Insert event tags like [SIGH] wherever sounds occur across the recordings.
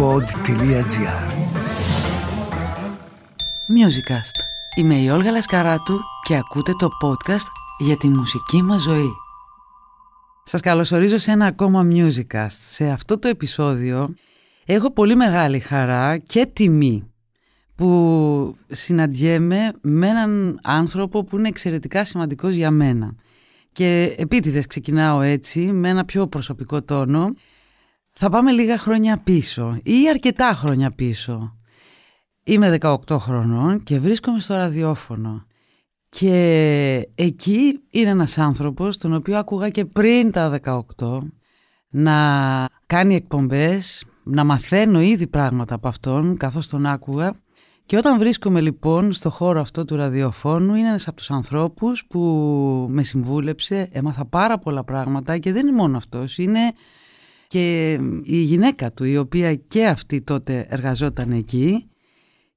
pod.gr Musicast. Είμαι η Όλγα Λασκαράτου και ακούτε το podcast για τη μουσική μας ζωή. Σας καλωσορίζω σε ένα ακόμα Musicast. Σε αυτό το επεισόδιο έχω πολύ μεγάλη χαρά και τιμή που συναντιέμαι με έναν άνθρωπο που είναι εξαιρετικά σημαντικός για μένα. Και επίτηδες ξεκινάω έτσι με ένα πιο προσωπικό τόνο. Θα πάμε λίγα χρόνια πίσω ή αρκετά χρόνια πίσω. Είμαι 18 χρονών και βρίσκομαι στο ραδιόφωνο. Και εκεί είναι ένας άνθρωπος τον οποίο άκουγα και πριν τα 18 να κάνει εκπομπές, να μαθαίνω ήδη πράγματα από αυτόν καθώς τον άκουγα και όταν βρίσκομαι λοιπόν στο χώρο αυτό του ραδιοφώνου είναι ένας από τους ανθρώπους που με συμβούλεψε, έμαθα πάρα πολλά πράγματα και δεν είναι μόνο αυτός, είναι και η γυναίκα του η οποία και αυτή τότε εργαζόταν εκεί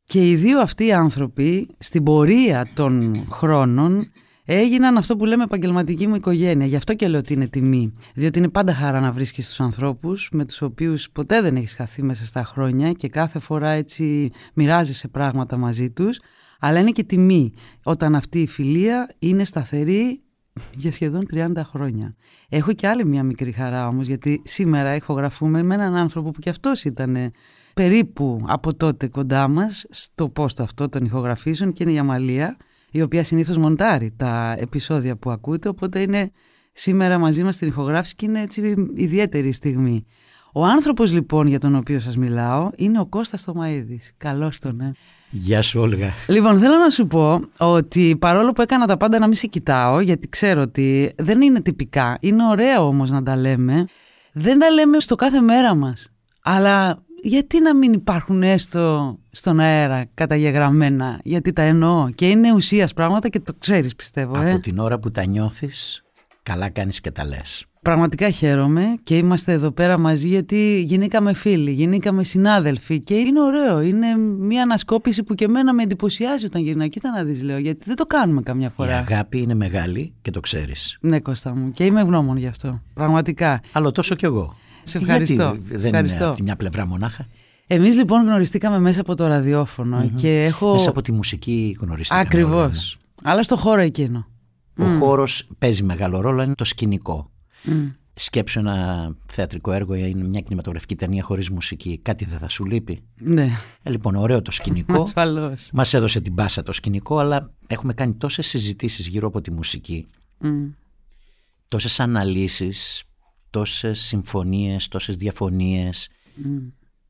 και οι δύο αυτοί οι άνθρωποι στην πορεία των χρόνων έγιναν αυτό που λέμε επαγγελματική μου οικογένεια. Γι' αυτό και λέω ότι είναι τιμή. Διότι είναι πάντα χαρά να βρίσκεις τους ανθρώπους με τους οποίους ποτέ δεν έχεις χαθεί μέσα στα χρόνια και κάθε φορά έτσι μοιράζεσαι πράγματα μαζί τους. Αλλά είναι και τιμή όταν αυτή η φιλία είναι σταθερή για σχεδόν 30 χρόνια. Έχω και άλλη μια μικρή χαρά όμως γιατί σήμερα ηχογραφούμε με έναν άνθρωπο που κι αυτός ήταν περίπου από τότε κοντά μας στο πόστο αυτό των ηχογραφήσεων και είναι η Αμαλία η οποία συνήθως μοντάρει τα επεισόδια που ακούτε οπότε είναι σήμερα μαζί μας στην ηχογράφηση και είναι έτσι ιδιαίτερη στιγμή. Ο άνθρωπος λοιπόν για τον οποίο σας μιλάω είναι ο Κώστας Τωμαίδης. Καλώς τον, ε. Γεια σου Όλγα. Λοιπόν, θέλω να σου πω ότι παρόλο που έκανα τα πάντα να μην σε κοιτάω, γιατί ξέρω ότι δεν είναι τυπικά, είναι ωραίο όμως να τα λέμε, δεν τα λέμε στο κάθε μέρα μας. Αλλά γιατί να μην υπάρχουν έστω στον αέρα καταγεγραμμένα, γιατί τα εννοώ και είναι ουσίας πράγματα και το ξέρεις πιστεύω. Από ε. την ώρα που τα νιώθεις, καλά κάνεις και τα λες. Πραγματικά χαίρομαι και είμαστε εδώ πέρα μαζί γιατί γινήκαμε φίλοι, γινήκαμε συνάδελφοι και είναι ωραίο. Είναι μια ανασκόπηση που και εμένα με εντυπωσιάζει όταν γυρνάω. Κοίτα να δεις λέω γιατί δεν το κάνουμε καμιά φορά. Η αγάπη είναι μεγάλη και το ξέρεις. Ναι Κώστα μου και είμαι ευγνώμων γι' αυτό. Πραγματικά. Αλλά τόσο κι εγώ. Σε ευχαριστώ. Γιατί δεν ευχαριστώ. είναι από τη μια πλευρά μονάχα; Εμείς λοιπόν γνωριστήκαμε μέσα από το ραδιοφωνο και έχω... Μέσα από τη μουσική γνωριστήκαμε. Ακριβώς. Αλλά στο χώρο εκείνο. Ο χώρος παίζει μεγάλο ρόλο, είναι το σκηνικό. Μμ. Σκέψου ένα θεατρικό έργο ή μια κινηματογραφική ταινία χωρίς μουσική. Κάτι δεν θα σου λείπει. Ναι, Ε, λοιπόν, ωραίο το σκηνικό. [LAUGHS] ασφαλώς. Μας έδωσε την πάσα το σκηνικό, αλλά έχουμε κάνει τόσες συζητήσεις γύρω από τη μουσική. Μμ. τόσες αναλύσεις, τόσες συμφωνίες, τόσες διαφωνίες Μμ.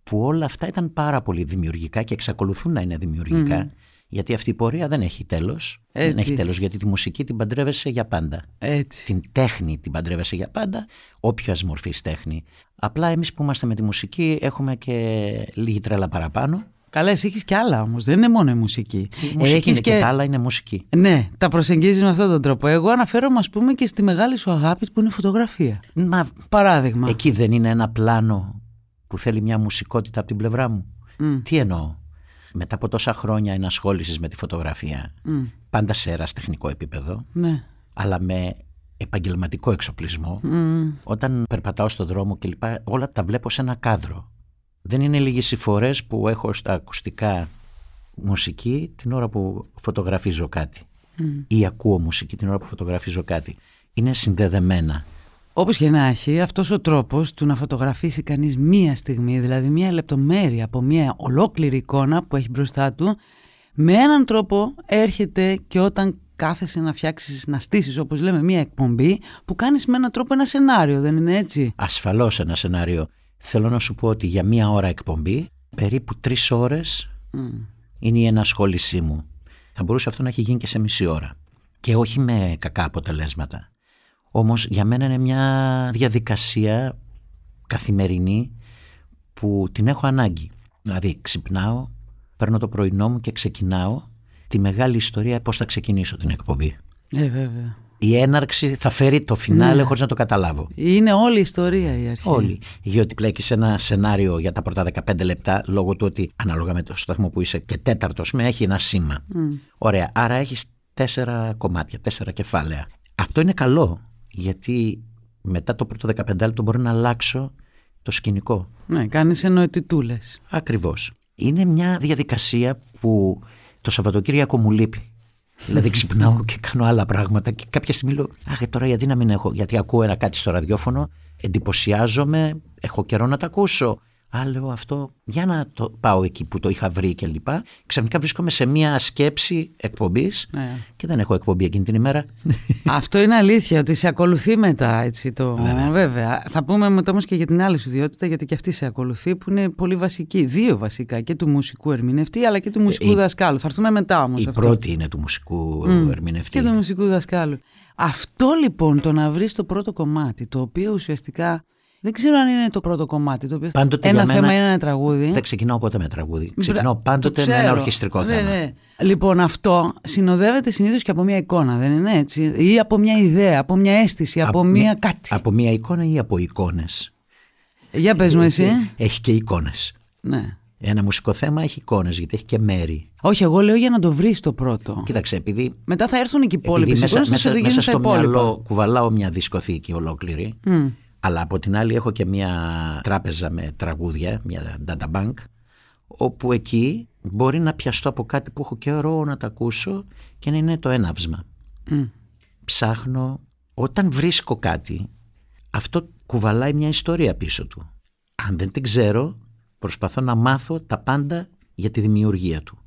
που όλα αυτά ήταν πάρα πολύ δημιουργικά και εξακολουθούν να είναι δημιουργικά γιατί αυτή η πορεία δεν έχει τέλος. Δεν Έτσι. έχει τέλος γιατί τη μουσική την παντρεύεσαι για πάντα. Έτσι. Την τέχνη την παντρεύεσαι για πάντα, όποιας μορφής τέχνη. Απλά εμείς που είμαστε με τη μουσική έχουμε και λίγη τρέλα παραπάνω. Καλά, εσύ έχεις και άλλα όμως, δεν είναι μόνο η μουσική. Η μουσική Έχεις είναι και... τα άλλα είναι μουσική. Ναι, τα προσεγγίζεις με αυτόν τον τρόπο. Εγώ αναφέρομαι ας πούμε και στη μεγάλη σου αγάπη που είναι η φωτογραφία. Μα Παράδειγμα. εκεί δεν είναι ένα πλάνο που θέλει μια μουσικότητα από την πλευρά μου. Μμ. Τι εννοώ; Μετά από τόσα χρόνια ενασχόλησης με τη φωτογραφία, Μμ. πάντα σε ερασιτεχνικό επίπεδο, Ναι. αλλά με επαγγελματικό εξοπλισμό, Μμ. όταν περπατάω στο δρόμο και λοιπά, όλα τα βλέπω σε ένα κάδρο. Δεν είναι λίγες οι φορές που έχω στα ακουστικά μουσική την ώρα που φωτογραφίζω κάτι. Ή ακούω μουσική την ώρα που φωτογραφίζω κάτι. Είναι συνδεδεμένα. Όπως και να έχει, αυτός ο τρόπος του να φωτογραφίσει κανείς μία στιγμή, δηλαδή μία λεπτομέρεια από μία ολόκληρη εικόνα που έχει μπροστά του, με έναν τρόπο έρχεται και όταν κάθεσαι να φτιάξεις, να στήσεις όπως λέμε μία εκπομπή, που κάνεις με έναν τρόπο ένα σενάριο, δεν είναι έτσι; Ασφαλώς ένα σενάριο. Θέλω να σου πω ότι για μία ώρα εκπομπή, περίπου τρεις ώρες Μμ. είναι η ενασχόλησή μου. Θα μπορούσε αυτό να έχει γίνει και σε μισή ώρα. Και όχι με κακά αποτελέσματα. Όμως για μένα είναι μια διαδικασία καθημερινή που την έχω ανάγκη. Δηλαδή ξυπνάω, παίρνω το πρωινό μου και ξεκινάω τη μεγάλη ιστορία πώς θα ξεκινήσω την εκπομπή. Ε, βέβαια. Η έναρξη θα φέρει το φινάλε Ναι. χωρίς να το καταλάβω. Είναι όλη η ιστορία η αρχή. Όλοι. Γιατί πλέκεις ένα σενάριο για τα πρώτα 15 λεπτά λόγω του ότι ανάλογα με το σταθμό που είσαι και τέταρτος με έχει ένα σήμα. Μμ. Ωραία. Άρα έχεις τέσσερα κομμάτια, τέσσερα κεφάλαια. Αυτό είναι καλό γιατί μετά το πρώτο 15 λεπτό μπορώ να αλλάξω το σκηνικό. Ναι, κάνεις εννοητητούλες. Ακριβώς. Είναι μια διαδικασία που το Σαββατοκύριακο μου λείπει. δηλαδή ξυπνάω και κάνω άλλα πράγματα και κάποια στιγμή λέω Αχ, τώρα γιατί να μην έχω, γιατί ακούω ένα κάτι στο ραδιόφωνο, εντυπωσιάζομαι, έχω καιρό να τα ακούσω. Α, λέω αυτό, για να το πάω εκεί που το είχα βρει και λοιπά. Ξαφνικά βρίσκομαι σε μια σκέψη εκπομπής Ναι. και δεν έχω εκπομπή εκείνη την ημέρα. [LAUGHS] Αυτό είναι αλήθεια, ότι σε ακολουθεί μετά. Έτσι, το... Βέβαια. Θα πούμε μετά όμως και για την άλλη σου ιδιότητα, γιατί και αυτή σε ακολουθεί, που είναι πολύ βασική. Δύο βασικά, και του μουσικού ερμηνευτή, αλλά και του μουσικού η- δασκάλου. Θα έρθουμε μετά όμως. Η πρώτη είναι του μουσικού ερμηνευτή. Και του μουσικού δασκάλου. Αυτό λοιπόν το να βρεις το πρώτο κομμάτι, το οποίο ουσιαστικά. Δεν ξέρω αν είναι το πρώτο κομμάτι. Το οποίο Πάντοτε ένα για μένα θέμα είναι ένα τραγούδι. Δεν ξεκινάω ποτέ με τραγούδι. Μπρα- Ξεκινάω το πάντοτε με ένα ξέρω. ορχιστρικό Ναι, θέμα. ναι. Λοιπόν, αυτό συνοδεύεται συνήθως και από μια εικόνα, δεν είναι έτσι; Ή από μια ιδέα, από μια αίσθηση, από, μια μια- κάτι. Από μία εικόνα ή από εικόνες. Για πες μου εσύ. Έχει και εικόνες. Ναι. Ένα μουσικό θέμα έχει εικόνες γιατί έχει και μέρη. Όχι, εγώ λέω για να το βρεις το πρώτο. Κοίταξε, επειδή, Μετά θα έρθουν και οι υπόλοιποι. επειδή μέσα, εικόνες, θα μέσα, σε μέσα οδηγήσουν στα στο υπόλοιπα. μυαλό κουβαλάω μια δισκοθήκη ολόκληρη, Μμ. Αλλά από την άλλη έχω και μια τράπεζα με τραγούδια, μια data bank, όπου εκεί μπορεί να πιαστώ από κάτι που έχω καιρό να τα ακούσω και να είναι το έναυσμα. Μμ. ψάχνω, όταν βρίσκω κάτι, αυτό κουβαλάει μια ιστορία πίσω του. Αν δεν την ξέρω, προσπαθώ να μάθω τα πάντα για τη δημιουργία του.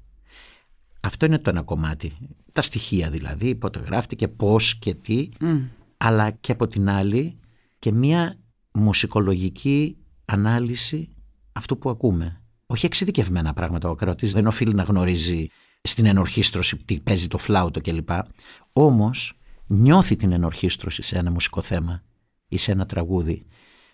Αυτό είναι το ένα κομμάτι. Τα στοιχεία δηλαδή, πότε γράφτηκε, πώς και τι, αλλά και από την άλλη και μια μουσικολογική ανάλυση αυτού που ακούμε. Όχι εξειδικευμένα πράγματα. Ο ακροατής δεν οφείλει να γνωρίζει στην ενορχίστρωση τι παίζει το φλάουτο κλπ. Όμως νιώθει την ενορχίστρωση σε ένα μουσικό θέμα ή σε ένα τραγούδι.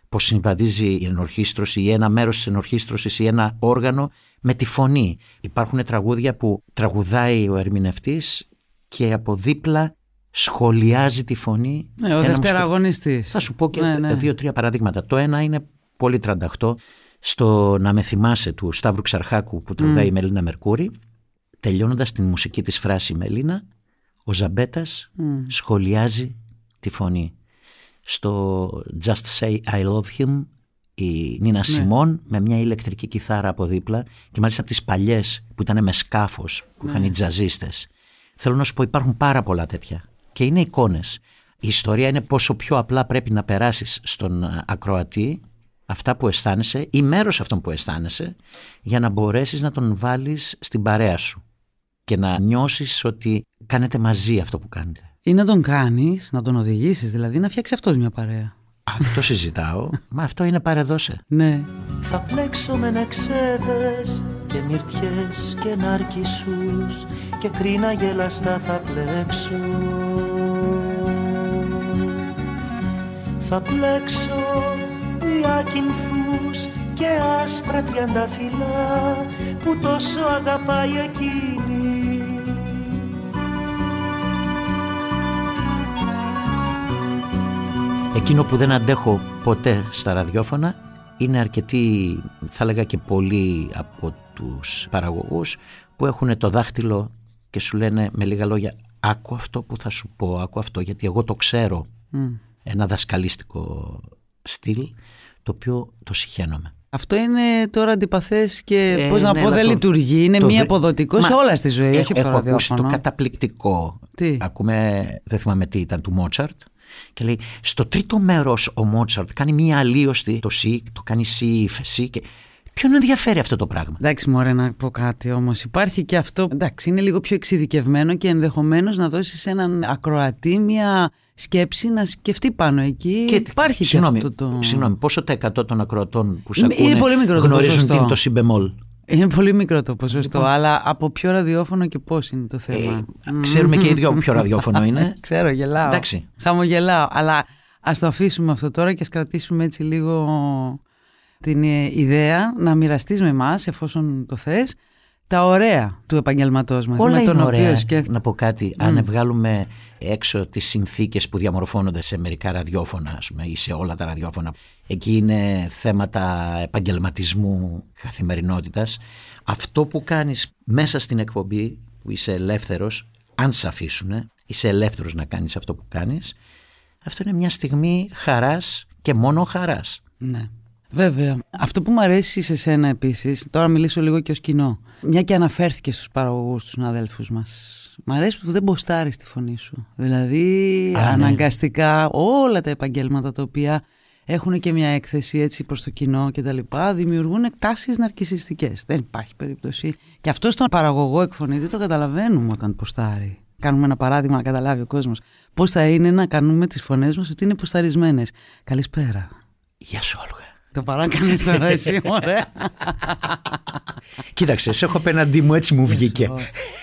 Πώς συμβαδίζει η ενορχίστρωση ή ένα μέρος της ενορχίστρωσης ή ένα όργανο με τη φωνή. Υπάρχουν τραγούδια που τραγουδάει ο ερμηνευτής και από δίπλα σχολιάζει τη φωνή. Ναι, ο ένα μουσικό- δευτεραγωνιστής. θα σου πω και Ναι, ναι. δύο-τρία παραδείγματα. Το ένα είναι πολύ 38 στο «Να με θυμάσαι» του Σταύρου Ξαρχάκου που τραγουδάει η Μελίνα Μερκούρη. Τελειώνοντας την μουσική της φράση η Μελίνα, ο Ζαμπέτας σχολιάζει τη φωνή. Στο «Just Say I Love Him» η Νίνα Σιμών με μια ηλεκτρική κιθάρα από δίπλα και μάλιστα από τις παλιές που ήταν με σκάφος που είχαν οι τζαζίστες. Θέλω να σου πω υπάρχουν πάρα πολλά τέτοια και είναι εικόνες. Η ιστορία είναι πόσο πιο απλά πρέπει να περάσεις στον ε, ακροατή αυτά που αισθάνεσαι ή μέρος αυτών που αισθάνεσαι για να μπορέσεις να τον βάλεις στην παρέα σου και να νιώσεις ότι κάνετε μαζί αυτό που κάνετε. Ή να τον κάνεις, να τον οδηγήσεις, δηλαδή να φτιάξει αυτός μια παρέα. Α, δεν το συζητάω, [LAUGHS] μα αυτό είναι παρεδώσε. Ναι. Θα πλέξω με νεξέδες και μυρτιές και ναρκισούς και κρίνα γελαστά θα πλέξω. Θα πλέξω διακυνθούς και άσπρα τριανταφυλλά που τόσο αγαπάει εκείνη. Εκείνο που δεν αντέχω ποτέ στα ραδιόφωνα είναι αρκετοί, θα έλεγα και πολλοί από τους παραγωγούς που έχουν το δάχτυλο και σου λένε με λίγα λόγια άκου αυτό που θα σου πω, άκου αυτό γιατί εγώ το ξέρω. Ένα δασκαλίστικο στυλ το οποίο το συχαίνομαι. Αυτό είναι τώρα αντιπαθές και Ε, πώς να ναι, πω, αλλά δεν το- λειτουργεί. Είναι το μη βρε- αποδοτικό Μα, σε όλα στη ζωή. έχω, όχι από το έχω ακούσει το ραδιόφωνο. καταπληκτικό. Τι; Ακούμε, δεν θυμάμαι τι ήταν, του Μότσαρτ. Και λέει, στο τρίτο μέρος ο Μότσαρτ κάνει μία αλλίωστη, το σι, το κάνει σι, ύφεση. Και... Ποιον ενδιαφέρει αυτό το πράγμα; Εντάξει, μωρέ, να πω κάτι όμως. Υπάρχει και αυτό. Εντάξει, είναι λίγο πιο εξειδικευμένο και ενδεχομένως να δώσει σε έναν ακροατή μια σκέψη να σκεφτεί πάνω εκεί. υπάρχει συγγνώμη, και αυτό το. συγγνώμη, πόσο τα 100 των ακροατών που σε Είναι ακούνε πολύ μικρό το γνωρίζουν ποσοστό. τι είναι το συμπεμόλ; Είναι πολύ μικρό το ποσοστό, Λοιπόν. αλλά από ποιο ραδιόφωνο και πώς είναι το θέμα. Ε, ξέρουμε και οι δυο ποιο ραδιόφωνο είναι. [LAUGHS] Ξέρω, γελάω. Εντάξει. Χαμογελάω. Αλλά ας το αφήσουμε αυτό τώρα και ας κρατήσουμε έτσι λίγο την ε, ιδέα να μοιραστείς με εμάς, εφόσον το θες, τα ωραία του επαγγελματός μας. Όλα με τον είναι οποίο ωραία. σκέφτεται. Να πω κάτι. Αν βγάλουμε έξω τις συνθήκες που διαμορφώνονται σε μερικά ραδιόφωνα ας πούμε, ή σε όλα τα ραδιόφωνα, εκεί είναι θέματα επαγγελματισμού καθημερινότητας. Αυτό που κάνεις μέσα στην εκπομπή που είσαι ελεύθερος, αν σε αφήσουν, είσαι ελεύθερος να κάνεις αυτό που κάνεις, αυτό είναι μια στιγμή χαράς και μόνο χαράς. Ναι. Βέβαια. Αυτό που μου αρέσει σε σένα επίσης, τώρα μιλήσω λίγο και ως κοινό, μια και αναφέρθηκες στους παραγωγούς, τους συναδέλφους μας. Μ' αρέσει που δεν μποστάρεις τη φωνή σου. Δηλαδή, Α, ναι. αναγκαστικά όλα τα επαγγέλματα τα οποία έχουν και μια έκθεση έτσι προς το κοινό και τα λοιπά, δημιουργούν εκτάσεις ναρκισιστικές. Δεν υπάρχει περίπτωση. Και αυτό στον παραγωγό εκφωνητή το καταλαβαίνουμε όταν ποστάρει. Κάνουμε ένα παράδειγμα να καταλάβει ο κόσμος. Πώς θα είναι να κάνουμε τις φωνές μας ότι είναι ποσταρισμένες. Καλησπέρα. Γεια σου Όλγα. Το παράκανες τώρα εσύ, ωραία. Κοίταξε, σε έχω απέναντί μου, έτσι μου βγήκε.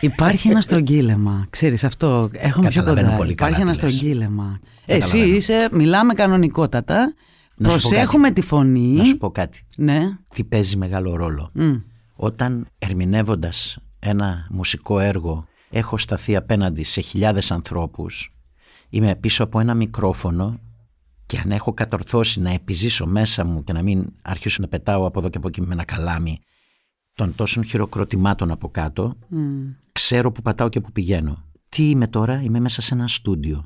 Υπάρχει ένα στρογγύλεμα. Ξέρεις αυτό, έρχομαι πιο Καταλαβαίνω κοντά. πολύ καλά Υπάρχει ένα τι λες. στρογγύλεμα. Εσύ Καταλαβαίνω. είσαι, μιλάμε κανονικότατα. Να σου πω Προσέχουμε τη φωνή. Να σου πω κάτι. Ναι. Τι παίζει μεγάλο ρόλο. Μμ. Όταν ερμηνεύοντας ένα μουσικό έργο έχω σταθεί απέναντι σε χιλιάδες ανθρώπους, είμαι πίσω από ένα μικρόφωνο και αν έχω κατορθώσει να επιζήσω μέσα μου και να μην αρχίσω να πετάω από εδώ και από εκεί με ένα καλάμι των τόσων χειροκροτημάτων από κάτω, ξέρω που πατάω και που πηγαίνω. Τι είμαι τώρα, είμαι μέσα σε ένα στούντιο.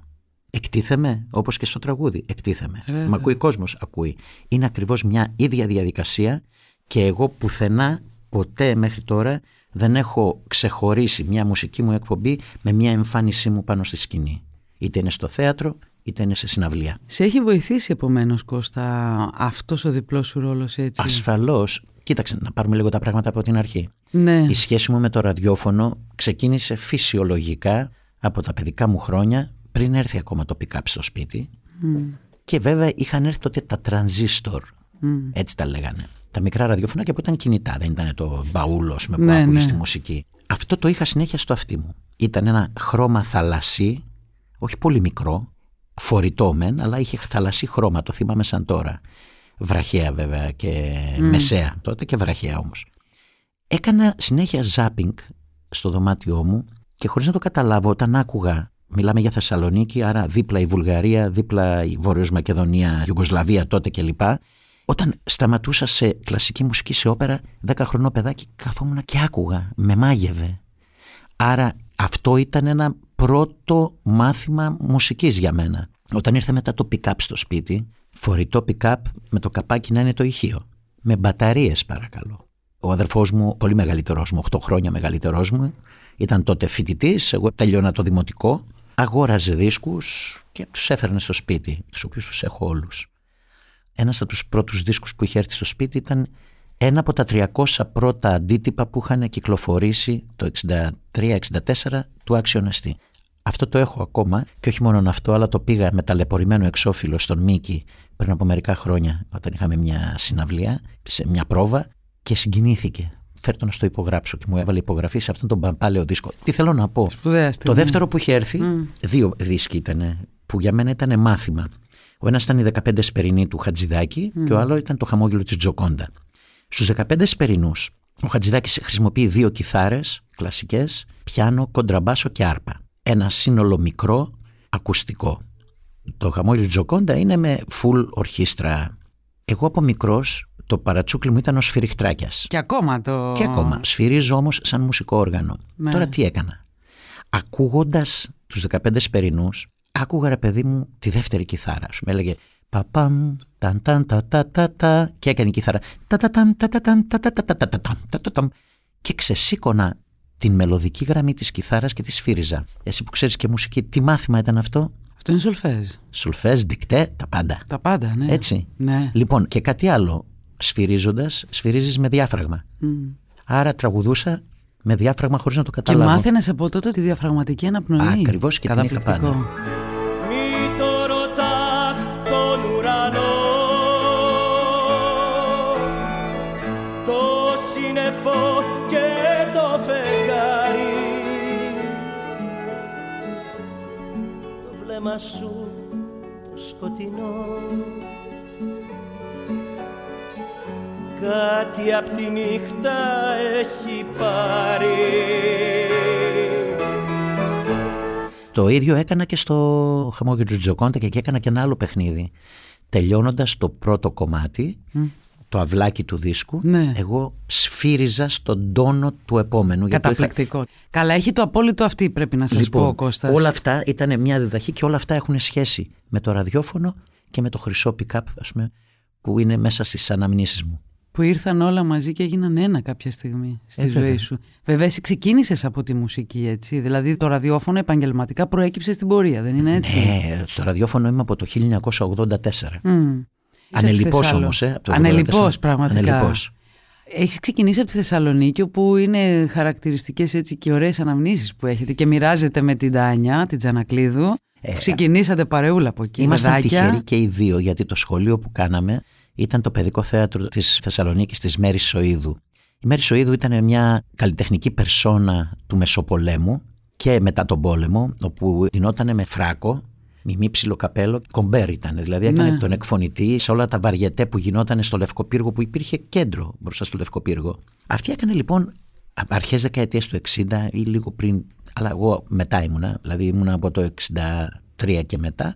Εκτίθεμαι, όπως και στο τραγούδι, εκτίθεμαι. Βέβαια. Μ' ακούει κόσμος, ακούει. Είναι ακριβώς μια ίδια διαδικασία και εγώ πουθενά, ποτέ μέχρι τώρα, δεν έχω ξεχωρίσει μια μουσική μου εκπομπή με μια εμφάνισή μου πάνω στη σκηνή. Είτε είναι στο θέατρο, είτε είναι σε συναυλία. Σε έχει βοηθήσει επομένως Κώστα αυτός ο διπλός σου ρόλος έτσι; Ασφαλώς, κοίταξε να πάρουμε λίγο τα πράγματα από την αρχή. Ναι. Η σχέση μου με το ραδιόφωνο ξεκίνησε φυσιολογικά από τα παιδικά μου χρόνια πριν έρθει ακόμα το pick-up στο σπίτι και βέβαια είχαν έρθει τότε τα τρανζίστορ, έτσι τα λέγανε. Τα μικρά ραδιόφωνα και που ήταν κινητά, δεν ήταν το μπαούλο με που Ναι, άκουγες ναι. τη μουσική. Αυτό το είχα συνέχεια στο αυτί μου. Ήταν ένα χρώμα θαλασσί, όχι πολύ μικρό, φορητό μεν, αλλά είχε θαλασσί χρώμα, το θυμάμαι σαν τώρα. Βραχαία βέβαια και μεσαία τότε και βραχαία όμως. Έκανα συνέχεια ζάπινγκ στο δωμάτιό μου και χωρίς να το καταλάβω όταν άκουγα, μιλάμε για Θεσσαλονίκη, άρα δίπλα η Βουλγαρία, δίπλα η Βόρειος Μακεδονία, Ιουγκοσλαβία τότε κλπ. Όταν σταματούσα σε κλασική μουσική, σε όπερα, 10 χρονό παιδάκι, καθόμουν και άκουγα, με μάγευε. Άρα αυτό ήταν ένα πρώτο μάθημα μουσικής για μένα. Όταν ήρθε μετά το pick-up στο σπίτι, φορητό pick-up με το καπάκι να είναι το ηχείο. Με μπαταρίες παρακαλώ. Ο αδερφός μου, πολύ μεγαλύτερός μου, 8 χρόνια μεγαλύτερός μου, ήταν τότε φοιτητής, εγώ τελειώνα το δημοτικό, αγόραζε δίσκους και τους έφερνε στο σπίτι, τους οποίους τους έχω όλους. Ένας από τους πρώτους δίσκους που είχε έρθει στο σπίτι ήταν ένα από τα 300 πρώτα αντίτυπα που είχαν κυκλοφορήσει το 63-64 του Άξιον Αυτό το έχω ακόμα και όχι μόνο αυτό, αλλά το πήγα με ταλαιπωρημένο εξώφυλλο στον Μίκη πριν από μερικά χρόνια, όταν είχαμε μια συναυλία, σε μια πρόβα και συγκινήθηκε. Φέρτο να στο υπογράψω και μου έβαλε υπογραφή σε αυτόν τον παμπάλαιο δίσκο. Τι θέλω να πω; Σπουδαία Το στιγμή. δεύτερο που είχε έρθει, δύο δίσκοι ήταν, που για μένα ήταν μάθημα. Ο ένας ήταν οι 15 Εσπερινοί του Χατζιδάκι και ο άλλο ήταν το χαμόγελο της Τζοκόντας. Στους 15 Εσπερινούς, ο Χατζιδάκις χρησιμοποιεί δύο κιθάρες κλασικές, πιάνο, κοντραμπάσο και άρπα. Ένα σύνολο μικρό, ακουστικό. Το χαμόγελο της Τζοκόντας είναι με full ορχήστρα. Εγώ από μικρός το παρατσούκλι μου ήταν ο σφυριχτράκιας. Και ακόμα το... Και ακόμα. Σφυρίζω όμως σαν μουσικό όργανο. Ναι. Τώρα τι έκανα. Ακούγοντας τους 15 σπερινούς, άκουγα ρε παιδί μου τη δεύτερη κιθάρα. Σου με έλεγε παπαμ, ταν ταν τα τα τα τα και έκανε η κιθάρα τα τα ταμ, τα τα ταμ, τα τα τα τα τα τα ταμ, τα τα ταμ. και ξεσήκωνα την μελωδική γραμμή της κιθάρας και της σφύριζα. Εσύ που ξέρεις και μουσική, τι μάθημα ήταν αυτό; Αυτό είναι σολφέζ. Σουλφές, δικτέ, τα πάντα. Τα πάντα, ναι. Έτσι. Ναι. Λοιπόν, και κάτι άλλο. Σφυρίζοντας, σφυρίζεις με διάφραγμα. Άρα τραγουδούσα με διάφραγμα χωρίς να το Και καταλάβω. μάθαινες από τότε τη διαφραγματική αναπνοή. Ακριβώς και την είχα Καταπληκτικό. πάντα. Μη βλέμμα σου το σκοτεινό. Κάτι απ' τη νύχτα έχει πάρει. Το ίδιο έκανα και στο χαμόγελο του Τζοκόντα και εκεί έκανα και ένα άλλο παιχνίδι. Τελειώνοντας το πρώτο κομμάτι, το αυλάκι του δίσκου, Ναι. εγώ σφύριζα στον τόνο του επόμενου. γιατί το είχα- Καταπληκτικό. Καλά, έχει το απόλυτο αυτή πρέπει να σας Λοιπόν, πω, Κώστας. όλα αυτά ήταν μια διδαχή και όλα αυτά έχουν σχέση με το ραδιόφωνο και με το χρυσό pick-up ας πούμε, που είναι μέσα στις αναμνήσεις μου. Που ήρθαν όλα μαζί και έγιναν ένα κάποια στιγμή στη Ε, ζωή βέβαια. σου. Βέβαια, εσύ ξεκίνησες από τη μουσική, έτσι. Δηλαδή, το ραδιόφωνο επαγγελματικά προέκυψε στην πορεία, δεν είναι έτσι; Ναι, στο ραδιόφωνο είμαι από το 1984. Μμ. Είσαι από τη Ανελιπώς Θεσσαλο- όμως, ε, από το Ανελιπώς, 84. πραγματικά. Ανελιπώς. Έχεις ξεκινήσει από τη Θεσσαλονίκη όπου είναι χαρακτηριστικές έτσι και ωραίες αναμνήσεις που έχετε και μοιράζετε με την Τάνια, την Τζανακλείδου. Ε, Ξεκινήσατε παρεούλα από εκεί. Ήμασταν παιδάκια. τυχεροί και οι δύο, γιατί το σχολείο που κάναμε ήταν το παιδικό θέατρο της Θεσσαλονίκης της Μέρης Σοίδου. Η Μέρη Σοίδου ήταν μια καλλιτεχνική περσόνα του Μεσοπολέμου και μετά τον πόλεμο, όπου γινόταν με φράκο, μη ψηλό καπέλο, κομπέρ ήταν. Δηλαδή έκανε Ναι. τον εκφωνητή σε όλα τα βαριετέ που γινόταν στο Λευκοπύργο, που υπήρχε κέντρο μπροστά στο Λευκοπύργο. Αυτή έκανε λοιπόν αρχές δεκαετίας του 60 ή λίγο πριν, αλλά εγώ μετά ήμουνα, δηλαδή ήμουνα από το 63 και μετά,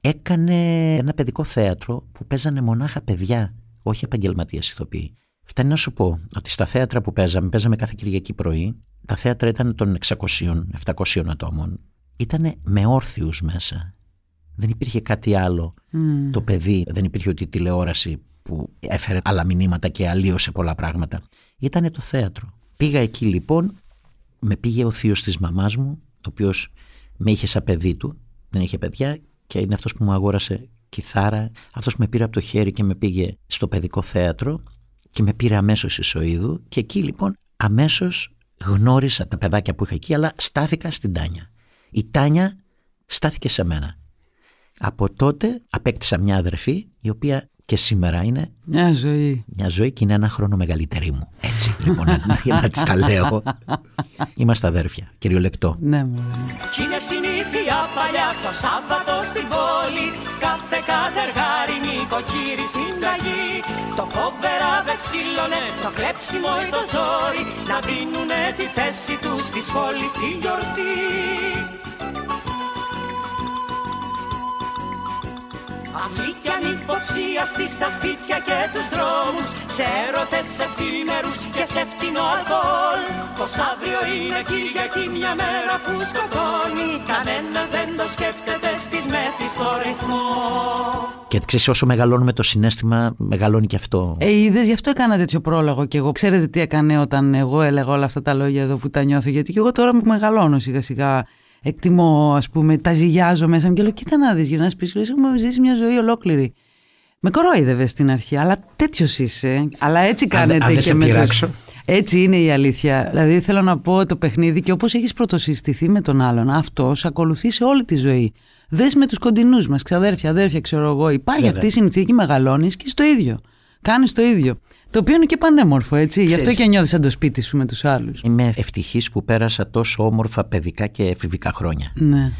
έκανε ένα παιδικό θέατρο που παίζανε μονάχα παιδιά, όχι επαγγελματίες ηθοποιοί. Φτάνει να σου πω ότι στα θέατρα που παίζαμε, παίζαμε κάθε Κυριακή πρωί, τα θέατρα ήταν των 600-700 ατόμων. Ήταν με όρθιους μέσα. Δεν υπήρχε κάτι άλλο. Μμ. Το παιδί, δεν υπήρχε ότι η τηλεόραση που έφερε άλλα μηνύματα και αλλίωσε πολλά πράγματα. Ήταν το θέατρο. Πήγα εκεί λοιπόν, με πήγε ο θείος της μαμάς μου, ο οποίος με είχε σαν παιδί του, δεν είχε παιδιά και είναι αυτός που μου αγόρασε κιθάρα, αυτός που με πήρε από το χέρι και με πήγε στο παιδικό θέατρο και με πήρε αμέσως η Σοίδου και εκεί λοιπόν αμέσως γνώρισα τα παιδάκια που είχα εκεί αλλά στάθηκα στην Τάνια. Η Τάνια στάθηκε σε μένα. Από τότε απέκτησα μια αδερφή η οποία και σήμερα είναι Μια ζωή. μια ζωή και είναι ένα χρόνο μεγαλύτερη μου. Έτσι λοιπόν να, να, να της τα λέω. Είμαστε αδέρφια, κυριολεκτό. Ναι, μου. Κι είναι συνήθεια παλιά το Σάββατο στην πόλη Κάθε κατεργάρι νοικοκύρη συνταγή Το κόβερα βεξίλωνε, το κλέψιμο ή το ζόρι Να δίνουνε τη θέση τους στη σχόλη στη γιορτή Αλήκιαν υποψίαστη στα σπίτια και τους δρόμους Σε έρωτες εφήμερους και σε φτηνό αλκοόλ Πως αύριο είναι Κυριακή μια μέρα που σκοτώνει Κανένας δεν το σκέφτεται στις μέθης στο ρυθμό Και ξέρεις όσο μεγαλώνουμε το συνέστημα μεγαλώνει και αυτό. Ε, είδες, γι' αυτό έκανα τέτοιο πρόλογο και εγώ. Ξέρετε τι έκανε όταν εγώ έλεγα όλα αυτά τα λόγια εδώ που τα νιώθω. Γιατί και εγώ τώρα που μεγαλώνω σιγά σιγά εκτιμώ, ας πούμε, τα ζυγιάζω μέσα μου και λέω: Κοίτα να δεις, γυρνάς πίσω, λες, έχουμε ζήσει μια ζωή ολόκληρη. Με κορόιδευες στην αρχή, αλλά τέτοιος είσαι. Αλλά έτσι Αν- αν κάνετε δεν και σε με το. πειράξω. Έτσι είναι η αλήθεια. Δηλαδή θέλω να πω το παιχνίδι και όπως έχεις πρωτοσυστηθεί με τον άλλον, αυτός σε ακολουθεί σε όλη τη ζωή. Δες με τους κοντινούς μας, ξαδέρφια, αδέρφια, ξέρω εγώ. Υπάρχει Βέβαια. αυτή η συνθήκη, μεγαλώνεις και στο ίδιο. Κάνεις το ίδιο. Το οποίο είναι και πανέμορφο, έτσι. Γι' αυτό Ξέρεις- και νιώθεις σαν το σπίτι σου με τους άλλους. Είμαι ευτυχής που πέρασα τόσο όμορφα παιδικά και εφηβικά χρόνια. Ναι.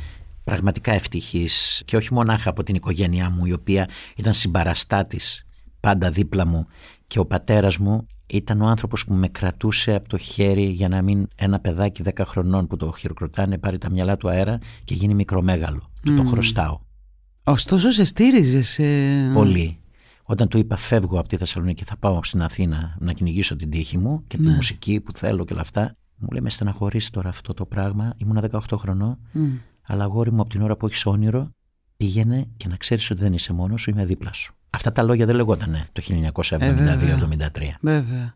Πραγματικά ευτυχής και όχι μονάχα από την οικογένειά μου η οποία ήταν συμπαραστάτης πάντα δίπλα μου και ο πατέρας μου ήταν ο άνθρωπος που με κρατούσε από το χέρι για να μην ένα παιδάκι 10 χρονών που το χειροκροτάνε πάρει τα μυαλά του αέρα και γίνει μικρομέγαλο. Του το χρωστάω. Ωστόσο σε στήριζες. ε, Πολύ. Όταν του είπα φεύγω από τη Θεσσαλονίκη θα πάω στην Αθήνα να κυνηγήσω την τύχη μου και τη μουσική που θέλω και όλα αυτά. Μου λέει με στεναχωρήσει τώρα αυτό το πράγμα. Ήμουνα 18 χρονών. μ. Αλλά αγόρι μου από την ώρα που έχεις όνειρο πήγαινε και να ξέρεις ότι δεν είσαι μόνος σου, είμαι δίπλα σου. Αυτά τα λόγια δεν λεγότανε το 1972-73. Βέβαια.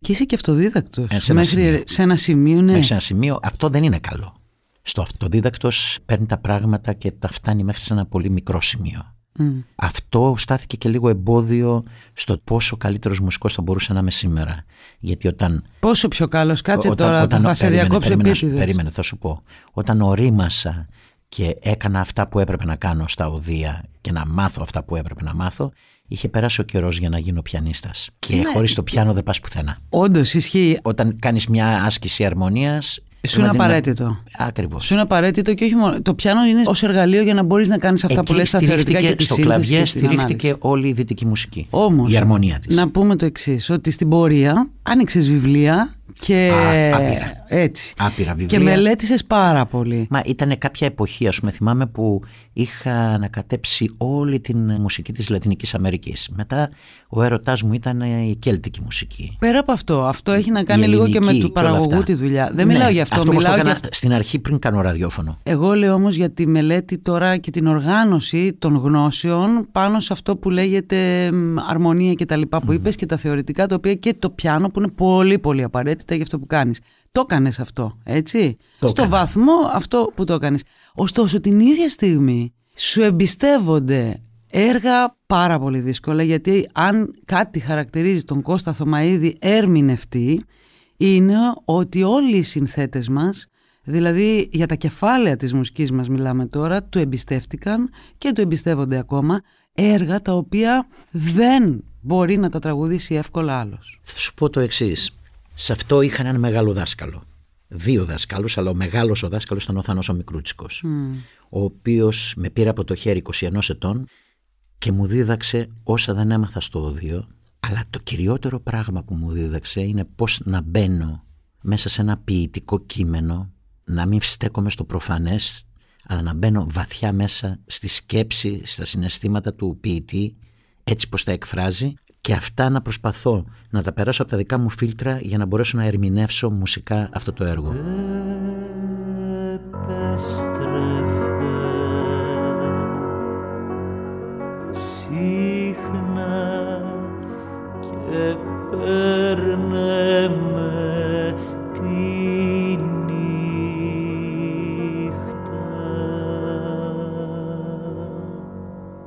Και είσαι και αυτοδίδακτος. Ε, σε ένα Μέχρι σημείο. σε ένα σημείο, ναι. Μέχρι σε ένα σημείο αυτό δεν είναι καλό. Στο αυτοδίδακτος παίρνει τα πράγματα και τα φτάνει μέχρι σε ένα πολύ μικρό σημείο. Μ. Αυτό στάθηκε και λίγο εμπόδιο στο πόσο καλύτερος μουσικός θα μπορούσε να είμαι σήμερα. Γιατί όταν Πόσο πιο καλός. Κάτσε όταν- τώρα, όταν- θα σε περίμενε, διακόψω περίμενε, σου- επίτηδες. Περίμενε, θα σου πω. Όταν ορίμασα και έκανα αυτά που έπρεπε να κάνω στα οδεία και να μάθω αυτά που έπρεπε να μάθω, είχε περάσει ο καιρός για να γίνω πιανίστας. Και Ναι. χωρίς το πιάνο δεν πας πουθενά. Όντως ισχύει. Όταν κάνεις μια άσκηση αρμονίας... Σου είναι δηλαδή, απαραίτητο. Ακριβώς. Σου είναι απαραίτητο και όχι μόνο. Το πιάνο είναι ως εργαλείο για να μπορείς να κάνεις αυτά που λες στα θεωρητικά και τη στο σύνθεση κλαβιέ και την στηρίχτηκε ανάλυση. όλη η δυτική μουσική. Όμως, η αρμονία της. Να πούμε το εξής, ότι στην πορεία άνοιξες βιβλία και. Α, άπειρα. Έτσι. Άπειρα βιβλία. Και μελέτησες πάρα πολύ. Μα ήταν κάποια εποχή, ας πούμε, θυμάμαι που είχα ανακατέψει όλη την μουσική της Λατινικής Αμερικής. Μετά ο έρωτάς μου ήταν η κέλτικη μουσική. Πέρα από αυτό, αυτό έχει να κάνει λίγο και με του παραγωγού τη δουλειά. Δεν ναι, μιλάω για αυτό. αυτό μιλάω το έκανα για... στην αρχή πριν κάνω ραδιόφωνο. Εγώ λέω όμως για τη μελέτη τώρα και την οργάνωση των γνώσεων πάνω σε αυτό που λέγεται αρμονία και τα λοιπά που mm. είπες και τα θεωρητικά τα οποία και το πιάνο που είναι πολύ πολύ απαραίτητα για αυτό που κάνεις. Το έκανες αυτό, έτσι; Το Στο έκανα. βαθμό αυτό που το έκανες. Ωστόσο, την ίδια στιγμή σου εμπιστεύονται έργα πάρα πολύ δύσκολα γιατί αν κάτι χαρακτηρίζει τον Κώστα Θωμαίδη ερμηνευτή είναι ότι όλοι οι συνθέτες μας δηλαδή για τα κεφάλαια της μουσικής μας μιλάμε τώρα του εμπιστεύτηκαν και του εμπιστεύονται ακόμα έργα τα οποία δεν μπορεί να τα τραγουδήσει εύκολα άλλος. Θα σου πω το εξής. Σε αυτό είχα έναν μεγάλο δάσκαλο. Δύο δάσκαλους, αλλά ο μεγάλος ο δάσκαλος ήταν ο Θάνος ο Μικρούτσικος, ο οποίος με πήρε από το χέρι 21 ετών και μου δίδαξε όσα δεν έμαθα στο οδείο. Αλλά το κυριότερο πράγμα που μου δίδαξε είναι πώς να μπαίνω μέσα σε ένα ποιητικό κείμενο, να μην στέκομαι στο προφανές, αλλά να μπαίνω βαθιά μέσα στη σκέψη, στα συναισθήματα του ποιητή, έτσι πως τα εκφράζει και αυτά να προσπαθώ να τα περάσω από τα δικά μου φίλτρα για να μπορέσω να ερμηνεύσω μουσικά αυτό το έργο. συχνά και παίρνε με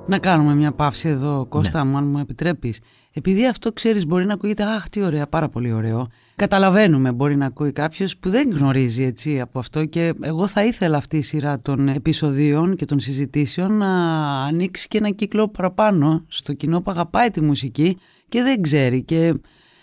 Να κάνουμε μια παύση εδώ, Κώστα μου, αν μου επιτρέπεις. Επειδή αυτό, ξέρεις, μπορεί να ακούγεται «Αχ, τι ωραία, πάρα πολύ ωραίο». Καταλαβαίνουμε, μπορεί να ακούει κάποιος που δεν γνωρίζει έτσι από αυτό και εγώ θα ήθελα αυτή η σειρά των επεισοδίων και των συζητήσεων να ανοίξει και ένα κύκλο παραπάνω στο κοινό που αγαπάει τη μουσική και δεν ξέρει και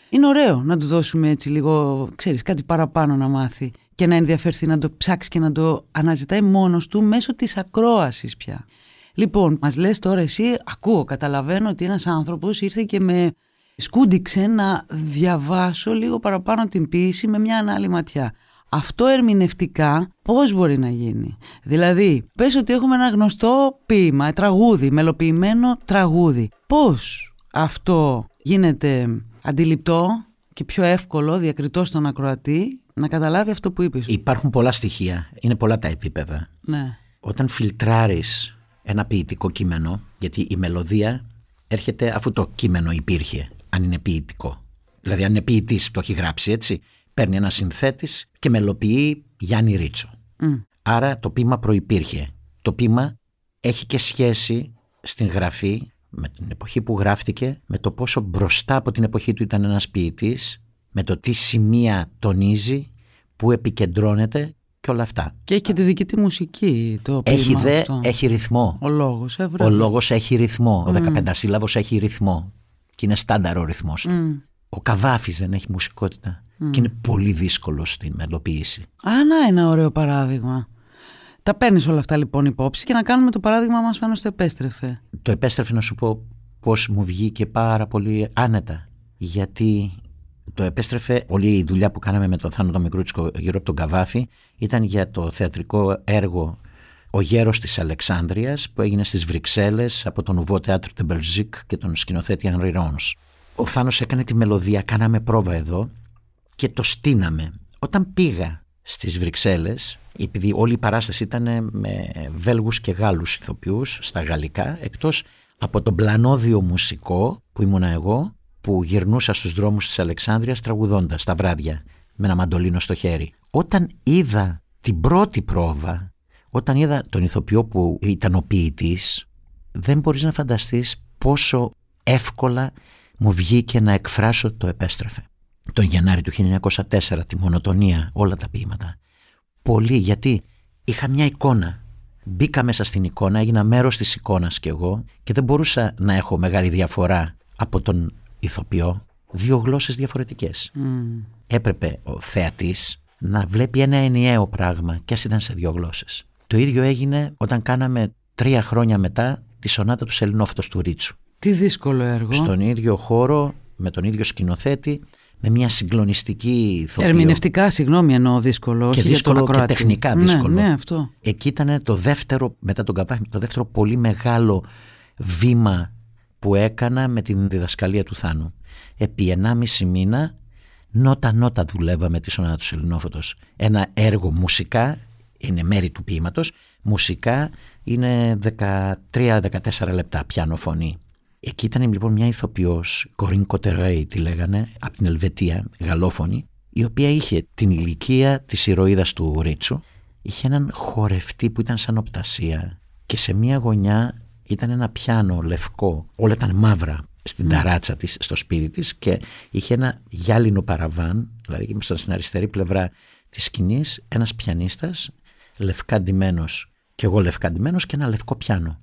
είναι ωραίο να του δώσουμε έτσι λίγο, ξέρεις, κάτι παραπάνω να μάθει και να ενδιαφερθεί να το ψάξει και να το αναζητάει μόνος του μέσω της ακρόασης πια. Λοιπόν, μας λες τώρα εσύ, ακούω, καταλαβαίνω ότι ένας άνθρωπος ήρθε και με σκούντιξε να διαβάσω λίγο παραπάνω την ποίηση με μια άλλη ματιά. Αυτό ερμηνευτικά πώς μπορεί να γίνει; Δηλαδή, πες ότι έχουμε ένα γνωστό ποίημα, τραγούδι, μελοποιημένο τραγούδι. Πώς αυτό γίνεται αντιληπτό και πιο εύκολο, διακριτό στον ακροατή, να καταλάβει αυτό που είπες; Υπάρχουν πολλά στοιχεία, είναι πολλά τα επίπεδα. Ναι. Όταν φιλτράρεις ένα ποιητικό κείμενο, γιατί η μελωδία έρχεται αφού το κείμενο υπήρχε, αν είναι ποιητικό. Δηλαδή, αν είναι ποιητής το έχει γράψει έτσι, παίρνει ένα συνθέτης και μελοποιεί Γιάννη Ρίτσο. Άρα το ποίημα προϋπήρχε. Το ποίημα έχει και σχέση στην γραφή με την εποχή που γράφτηκε, με το πόσο μπροστά από την εποχή του ήταν ένας ποιητής, με το τι σημεία τονίζει, που επικεντρώνεται και όλα αυτά. Και έχει και τη δική τη μουσική το Έχει ποίημα δε, αυτό. έχει ρυθμό. Ο λόγος, ε, Ο βράδυ. λόγος έχει ρυθμό. Ο 15 σύλλαβος έχει ρυθμό. Και είναι στάνταρ ο ρυθμός του. Ο καβάφης δεν έχει μουσικότητα. Και είναι πολύ δύσκολο στην μελοποίηση. Α, να ένα ωραίο παράδειγμα. Τα παίρνεις όλα αυτά λοιπόν υπόψη και να κάνουμε το παράδειγμα μας πάνω στο επέστρεφε. Το επέστρεφε να σου πω πώς μου βγήκε πάρα πολύ άνετα. Γιατί το επέστρεφε, όλη η δουλειά που κάναμε με τον Θάνο τον Μικρούτσικο γύρω από τον Καβάφη ήταν για το θεατρικό έργο «Ο γέρος της Αλεξάνδρειας» που έγινε στις Βρυξέλλες από τον Ουβό Teatre de Belgique και τον σκηνοθέτη Henri Rons. Ο Θάνος έκανε τη μελωδία, κάναμε πρόβα εδώ και το στείναμε. Όταν πήγα στις Βρυξέλλες, επειδή όλη η παράσταση ήταν με Βέλγους και Γάλλους ηθοποιούς στα γαλλικά, εκτός από τον πλανόδιο μουσικό που ήμουνα εγώ, που γυρνούσα στους δρόμους της Αλεξάνδρειας τραγουδώντας τα βράδια με ένα μαντολίνο στο χέρι. Όταν είδα την πρώτη πρόβα, όταν είδα τον ηθοποιό που ήταν ο ποιητής, δεν μπορείς να φανταστείς πόσο εύκολα μου βγήκε να εκφράσω το επέστρεφε. Τον Γενάρη του 1904, τη μονοτονία, όλα τα ποίηματα. Πολύ, γιατί είχα μια εικόνα. Μπήκα μέσα στην εικόνα, έγινα μέρος της εικόνας κι εγώ και δεν μπορούσα να έχω μεγάλη διαφορά από τον ηθοποιό. Δύο γλώσσες διαφορετικές. Έπρεπε ο θεατής να βλέπει ένα ενιαίο πράγμα κι ας ήταν σε δύο γλώσσες. Το ίδιο έγινε όταν κάναμε τρία χρόνια μετά τη σονάτα του Σελινόφωτος του Ρίτσου Τι δύσκολο έργο. στον ίδιο χώρο, με τον ίδιο σκηνοθέτη, με μια συγκλονιστική ηθοποιό. Ερμηνευτικά, συγγνώμη, εννοώ δύσκολο. Και όχι για δύσκολο τον και ακροατή. τεχνικά Ναι, δύσκολο. Ναι, αυτό. Εκεί ήταν το δεύτερο, μετά τον Καβάφη, το δεύτερο πολύ μεγάλο βήμα που έκανα με την διδασκαλία του Θάνου. Επί 1,5 μήνα νότα-νότα δουλεύαμε τη Σονάτα του Ελληνόφωτος. Ένα έργο μουσικά, είναι μέρη του ποίηματος, μουσικά είναι 13-14 λεπτά πιάνο φωνή. Εκεί ήταν λοιπόν μια ηθοποιός, Κορίν Κοτερέι τη λέγανε, από την Ελβετία, γαλλόφωνη, η οποία είχε την ηλικία της ηρωίδας του Ρίτσου, είχε έναν χορευτή που ήταν σαν οπτασία και σε μια γωνιά ήταν ένα πιάνο λευκό, όλα ήταν μαύρα στην ταράτσα της, στο σπίτι της και είχε ένα γυάλινο παραβάν, δηλαδή μέσα στην αριστερή πλευρά της σκηνής ένας πιανίστας λευκά ντυμένος και εγώ λευκά ντυμένος και ένα λευκό πιάνο.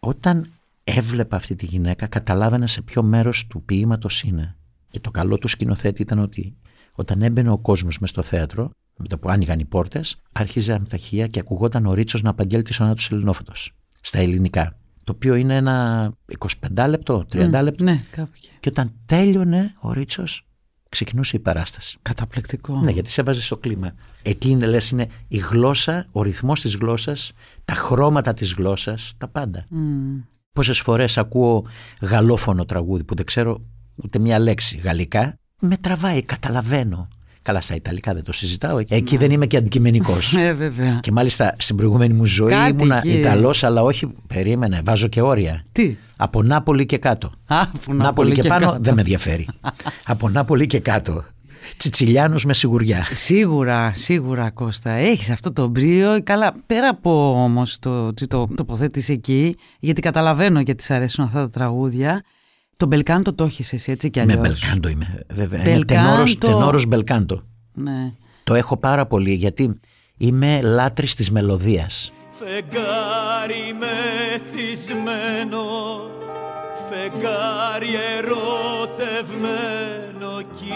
Όταν έβλεπα αυτή τη γυναίκα καταλάβαινα σε ποιο μέρος του ποίηματος είναι. Και το καλό του σκηνοθέτη ήταν ότι όταν έμπαινε ο κόσμος μες στο θέατρο, με το που άνοιγαν οι πόρτες, άρχιζε αμταχία και ακουγόταν ο Ρίτσος να απαγγέλει τη σονάτα του Ελληνόφωτος στα ελληνικά. Το οποίο είναι ένα 25 λεπτό, 30 λεπτό. Ναι, κάπου εκεί. Και όταν τέλειωνε ο Ρίτσος, ξεκινούσε η παράσταση. Καταπληκτικό. Ναι, γιατί σε έβαζε στο κλίμα. Εκεί είναι, λες, είναι η γλώσσα, ο ρυθμός της γλώσσας, τα χρώματα της γλώσσας, τα πάντα. Μμ. Πόσες φορές ακούω γαλλόφωνο τραγούδι που δεν ξέρω ούτε μία λέξη γαλλικά, με τραβάει, καταλαβαίνω. Καλά, στα Ιταλικά δεν το συζητάω. Εκεί δεν είμαι και αντικειμενικός. [LAUGHS] Ε, βέβαια. και μάλιστα στην προηγούμενη μου ζωή Κάτι ήμουνα εκεί. Ιταλός, αλλά όχι, περίμενε, βάζω και όρια. Τι; Από Νάπολη και κάτω. Α, που Νάπολη και, πάνω κάτω. δεν με ενδιαφέρει. [LAUGHS] Από Νάπολη και κάτω. Τσιτσιλιάνος με σιγουριά. Σίγουρα, σίγουρα Κώστα. Έχεις αυτό το μπρίο. Καλά, πέρα από όμως το, το, το τοποθέτηση εκεί, γιατί καταλαβαίνω γιατί σ' αρέσουν αυτά τα τραγούδια. Το μπελκάντο το έχεις εσύ έτσι κι Με αλλιώς; μπελκάντο είμαι, βέβαια. Είναι Μπελκάντο. τενόρος, τενόρος μπελκάντο. Ναι. Το έχω πάρα πολύ γιατί είμαι λάτρης της μελωδίας. Φεγγάρι μεθυσμένο, φεγγάρι ερωτευμένο κι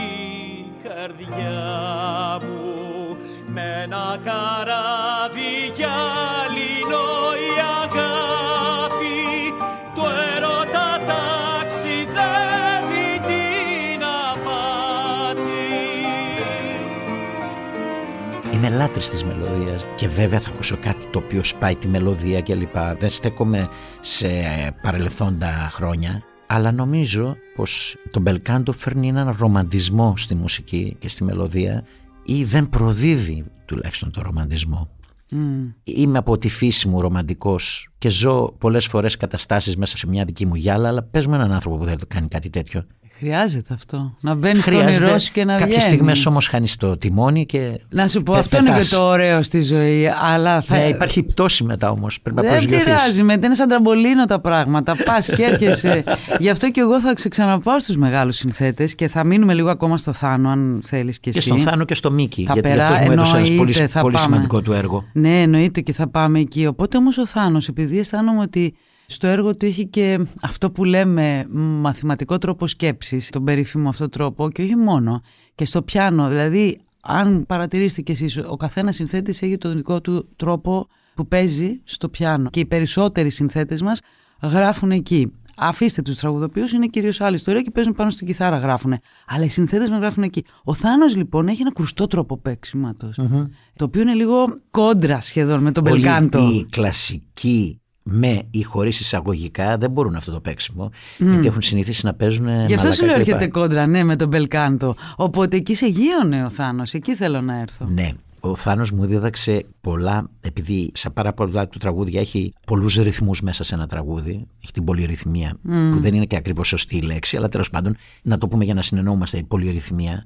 η καρδιά μου με ένα καράβι γυάλινο Είμαι λάτρης της μελωδίας και βέβαια θα ακούσω κάτι το οποίο σπάει τη μελωδία κλπ. Δεν στέκομαι σε παρελθόντα χρόνια αλλά νομίζω πως το μπελκάντο φέρνει έναν ρομαντισμό στη μουσική και στη μελωδία ή δεν προδίδει τουλάχιστον το ρομαντισμό. Μμ. Είμαι από τη φύση μου ρομαντικός και ζω πολλές φορές καταστάσεις μέσα σε μια δική μου γυάλα αλλά πες μου έναν άνθρωπο που δεν το κάνει κάτι τέτοιο. Χρειάζεται αυτό. Να μπαίνεις στο όνειρό σου και να Κάποιες βγαίνεις. στιγμές όμως χάνεις το τιμόνι και Να σου πω, πε- αυτό είναι και πετάς. το ωραίο στη ζωή. Αλλά θα... Ναι, υπάρχει πτώση μετά όμως, πρέπει να Δεν προσγειωθείς. πειράζει, μετά είναι σαν τραμπολίνο τα πράγματα. Πας και έρχεσαι. [LAUGHS] Γι' αυτό και εγώ θα ξεξαναπάω στους μεγάλους συνθέτες και θα μείνουμε λίγο ακόμα στο Θάνο, αν θέλεις και εσύ. Και στον Θάνο και στο Μίκη, Θα γιατί περά- αυτός μου έδωσε ένας εννοείται, πολύ, θα πολύ πάμε. σημαντικό του έργο. Ναι, εννοείται και θα πάμε εκεί. Οπότε όμως ο Θάνος, επειδή αισθάνομαι ότι στο έργο του έχει και αυτό που λέμε μαθηματικό τρόπο σκέψης, τον περίφημο αυτό τρόπο, και όχι μόνο. Και στο πιάνο. Δηλαδή, αν παρατηρήσετε κι εσείς, ο καθένας συνθέτης έχει τον δικό του τρόπο που παίζει στο πιάνο. Και οι περισσότεροι συνθέτες μας γράφουν εκεί. Αφήστε τους τραγουδοποιούς, είναι κυρίως άλλη ιστορία και παίζουν πάνω στην κιθάρα, γράφουν. Αλλά οι συνθέτες μας γράφουν εκεί. Ο Θάνος λοιπόν έχει ένα κρουστό τρόπο παίξηματος, Το οποίο είναι λίγο κόντρα σχεδόν με τον Όλοι Μπελκάντο. οι κλασικοί με ή χωρίς εισαγωγικά δεν μπορούν αυτό το παίξιμο. Γιατί έχουν συνηθίσει να παίζουν. Γι' αυτό σου λέω μαλακά κλπ. έρχεται κόντρα, ναι, με τον Μπελκάντο. Οπότε εκεί σε γείωνε ο Θάνος, εκεί θέλω να έρθω. Ναι. Ο Θάνος μου δίδαξε πολλά, επειδή σε πάρα πολλά του τραγούδια έχει πολλούς ρυθμούς μέσα σε ένα τραγούδι, έχει την πολυρυθμία, που δεν είναι και ακριβώς σωστή η λέξη, αλλά τέλος πάντων να το πούμε για να συνεννοούμαστε, η πολυρυθμία.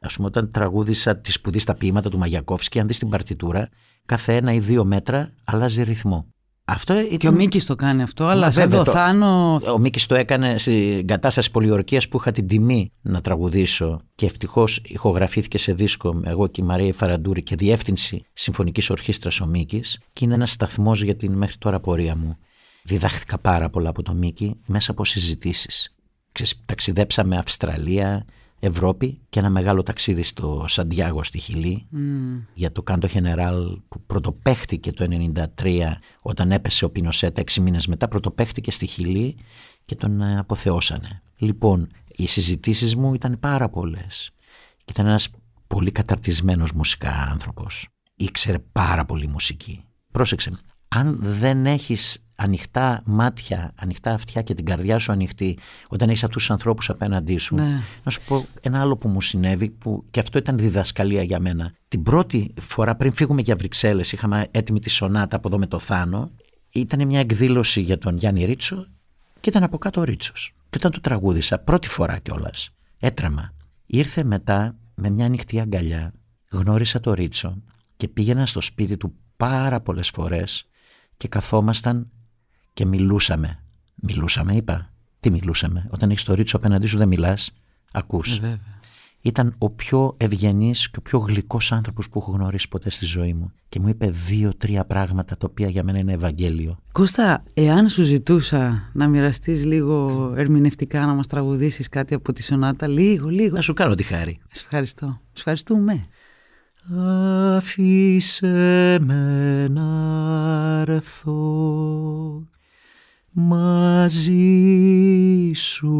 Ας πούμε όταν τραγούδισα τη σπουδή στα ποίηματα του Μαγιακόφσκι, αν δεις την παρτιτούρα, κάθε ένα ή δύο μέτρα αλλάζει ρυθμό. Αυτό ήταν... Και ο Μίκης το κάνει αυτό, αλλά Μα σαν βέβαια, το το- Θάνο. Ο Μίκης το έκανε στην κατάσταση πολιορκίας που είχα την τιμή να τραγουδήσω και ευτυχώς ηχογραφήθηκε σε δίσκο εγώ και η Μαρία Φαραντούρη και διεύθυνση Συμφωνικής Ορχήστρας ο Μίκης και είναι ένας σταθμός για την μέχρι τώρα πορεία μου. Διδάχθηκα πάρα πολλά από το Μίκη μέσα από συζητήσεις. Ξέρεις, ταξιδέψαμε Αυστραλία, Ευρώπη και ένα μεγάλο ταξίδι στο Σαντιάγο στη Χιλή για το Κάντο Γενεράλ που πρωτοπαίχτηκε το 1993 όταν έπεσε ο Πινοσέτ έξι μήνες μετά πρωτοπαίχτηκε στη Χιλή και τον ε, αποθεώσανε. Λοιπόν, οι συζητήσεις μου ήταν πάρα πολλές. Ήταν ένας πολύ καταρτισμένος μουσικά άνθρωπος. Ήξερε πάρα πολύ μουσική. Πρόσεξε, αν δεν έχεις ανοιχτά μάτια, ανοιχτά αυτιά και την καρδιά σου ανοιχτή όταν έχεις αυτούς τους ανθρώπους απέναντί σου. Ναι. Να σου πω ένα άλλο που μου συνέβη που και αυτό ήταν διδασκαλία για μένα. Την πρώτη φορά πριν φύγουμε για Βρυξέλλες είχαμε έτοιμη τη σονάτα από εδώ με το Θάνο. Ήταν μια εκδήλωση για τον Γιάννη Ρίτσο και ήταν από κάτω ο Ρίτσος. Και όταν του τραγούδισα πρώτη φορά κιόλας, έτρεμα. Ήρθε μετά με μια ανοιχτή αγκαλιά, γνώρισα το Ρίτσο και πήγαινα στο σπίτι του πάρα πολλές φορές και καθόμασταν και μιλούσαμε. Μιλούσαμε, είπα. Τι μιλούσαμε; Όταν έχεις το ρίτσο απέναντί σου, δεν μιλάς. Ακούς. Ε, βέβαια. Ήταν ο πιο ευγενής και ο πιο γλυκός άνθρωπος που έχω γνωρίσει ποτέ στη ζωή μου. Και μου είπε δύο-τρία πράγματα τα οποία για μένα είναι Ευαγγέλιο. Κώστα, εάν σου ζητούσα να μοιραστείς λίγο ερμηνευτικά, να μας τραγουδήσεις κάτι από τη σονάτα, λίγο, λίγο. Να σου κάνω τη χάρη. Σε ευχαριστώ. Σε ευχαριστούμε. Αφήσε με να έρθω μαζί σου.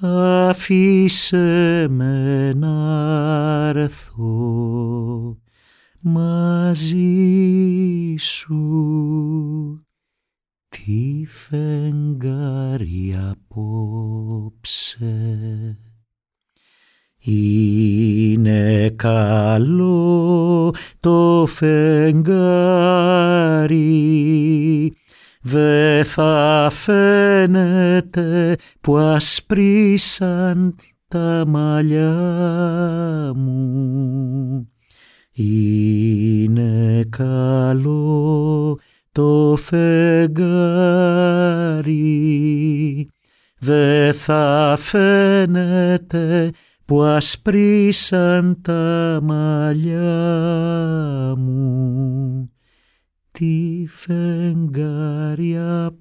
Αφήσε με να έρθω μαζί σου. Τι φεγγάρι απόψε. Είναι καλό το φεγγάρι Δε θα φαίνεται που ασπρίσαν τα μαλλιά μου. Είναι καλό το φεγγάρι, δε θα φαίνεται που ασπρίσαν τα μαλλιά μου τι φεγγάρι απόψε.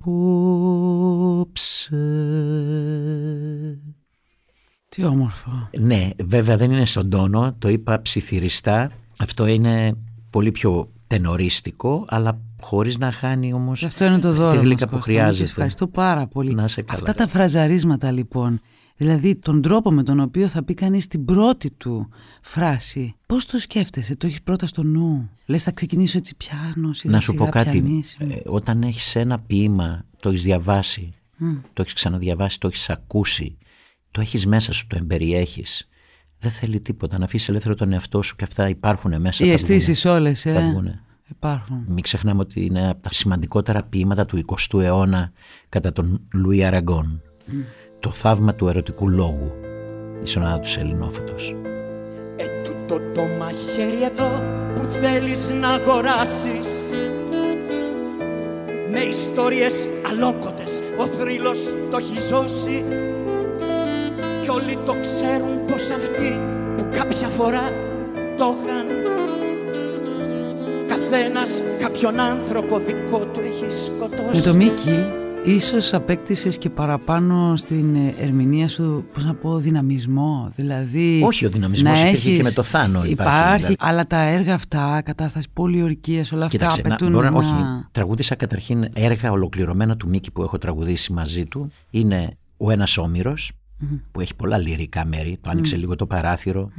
Τι όμορφο. Ναι, βέβαια δεν είναι στον τόνο, το είπα ψιθυριστά. Αυτό είναι πολύ πιο τενορίστικο, αλλά χωρίς να χάνει όμως Αυτό είναι το αυτή δώρο τη γλύκα μας, που Κώστα. Και χρειάζεται. σε ευχαριστώ πάρα πολύ. Να σε καλά. Αυτά τα φραζαρίσματα λοιπόν, δηλαδή τον τρόπο με τον οποίο θα πει κανείς την πρώτη του φράση, πώς το σκέφτεσαι, το έχεις πρώτα στο νου; Λες θα ξεκινήσω έτσι πιάνω, σιγά Να σου σιγά πω κάτι, πιανίσιμο. ε, όταν έχεις ένα ποίημα, το έχεις διαβάσει, το έχεις ξαναδιαβάσει, το έχεις ακούσει, το έχεις μέσα σου, το εμπεριέχεις. Δεν θέλει τίποτα, να αφήσεις ελεύθερο τον εαυτό σου και αυτά υπάρχουν μέσα. Οι θα αισθήσεις βγουνε. όλες, Θα ε, βγουνε. υπάρχουν. Μην ξεχνάμε ότι είναι από τα σημαντικότερα ποίηματα του 20ου αιώνα κατά τον Λουί Αραγκόν. Το θαύμα του ερωτικού λόγου. Η σονάτα του Ελληνόφωτος. Ε, τούτο το μαχαίρι εδώ που θέλεις να αγοράσεις Με ιστορίες αλόκοτες ο θρύλος το έχει ζώσει Κι όλοι το ξέρουν πως αυτοί που κάποια φορά το είχαν Καθένας κάποιον άνθρωπο δικό του έχει σκοτώσει Με το Μίκη ίσως απέκτησες και παραπάνω στην ε, ερμηνεία σου, πώς να πω, δυναμισμό. Δηλαδή... Όχι, ο δυναμισμός να υπήρχε και έχεις- με το Θάνο υπάρχει, Υπάρχει, δηλαδή. αλλά τα έργα αυτά, κατάσταση πολιορκίας, όλα αυτά Κοίταξε, να, απαιτούν μπορώ να- να... όχι, τραγούδισα καταρχήν έργα ολοκληρωμένα του Μίκη που έχω τραγουδήσει μαζί του. Είναι ο ένας Όμηρος, που έχει πολλά λυρικά μέρη. Το άνοιξε λίγο το παράθυρο.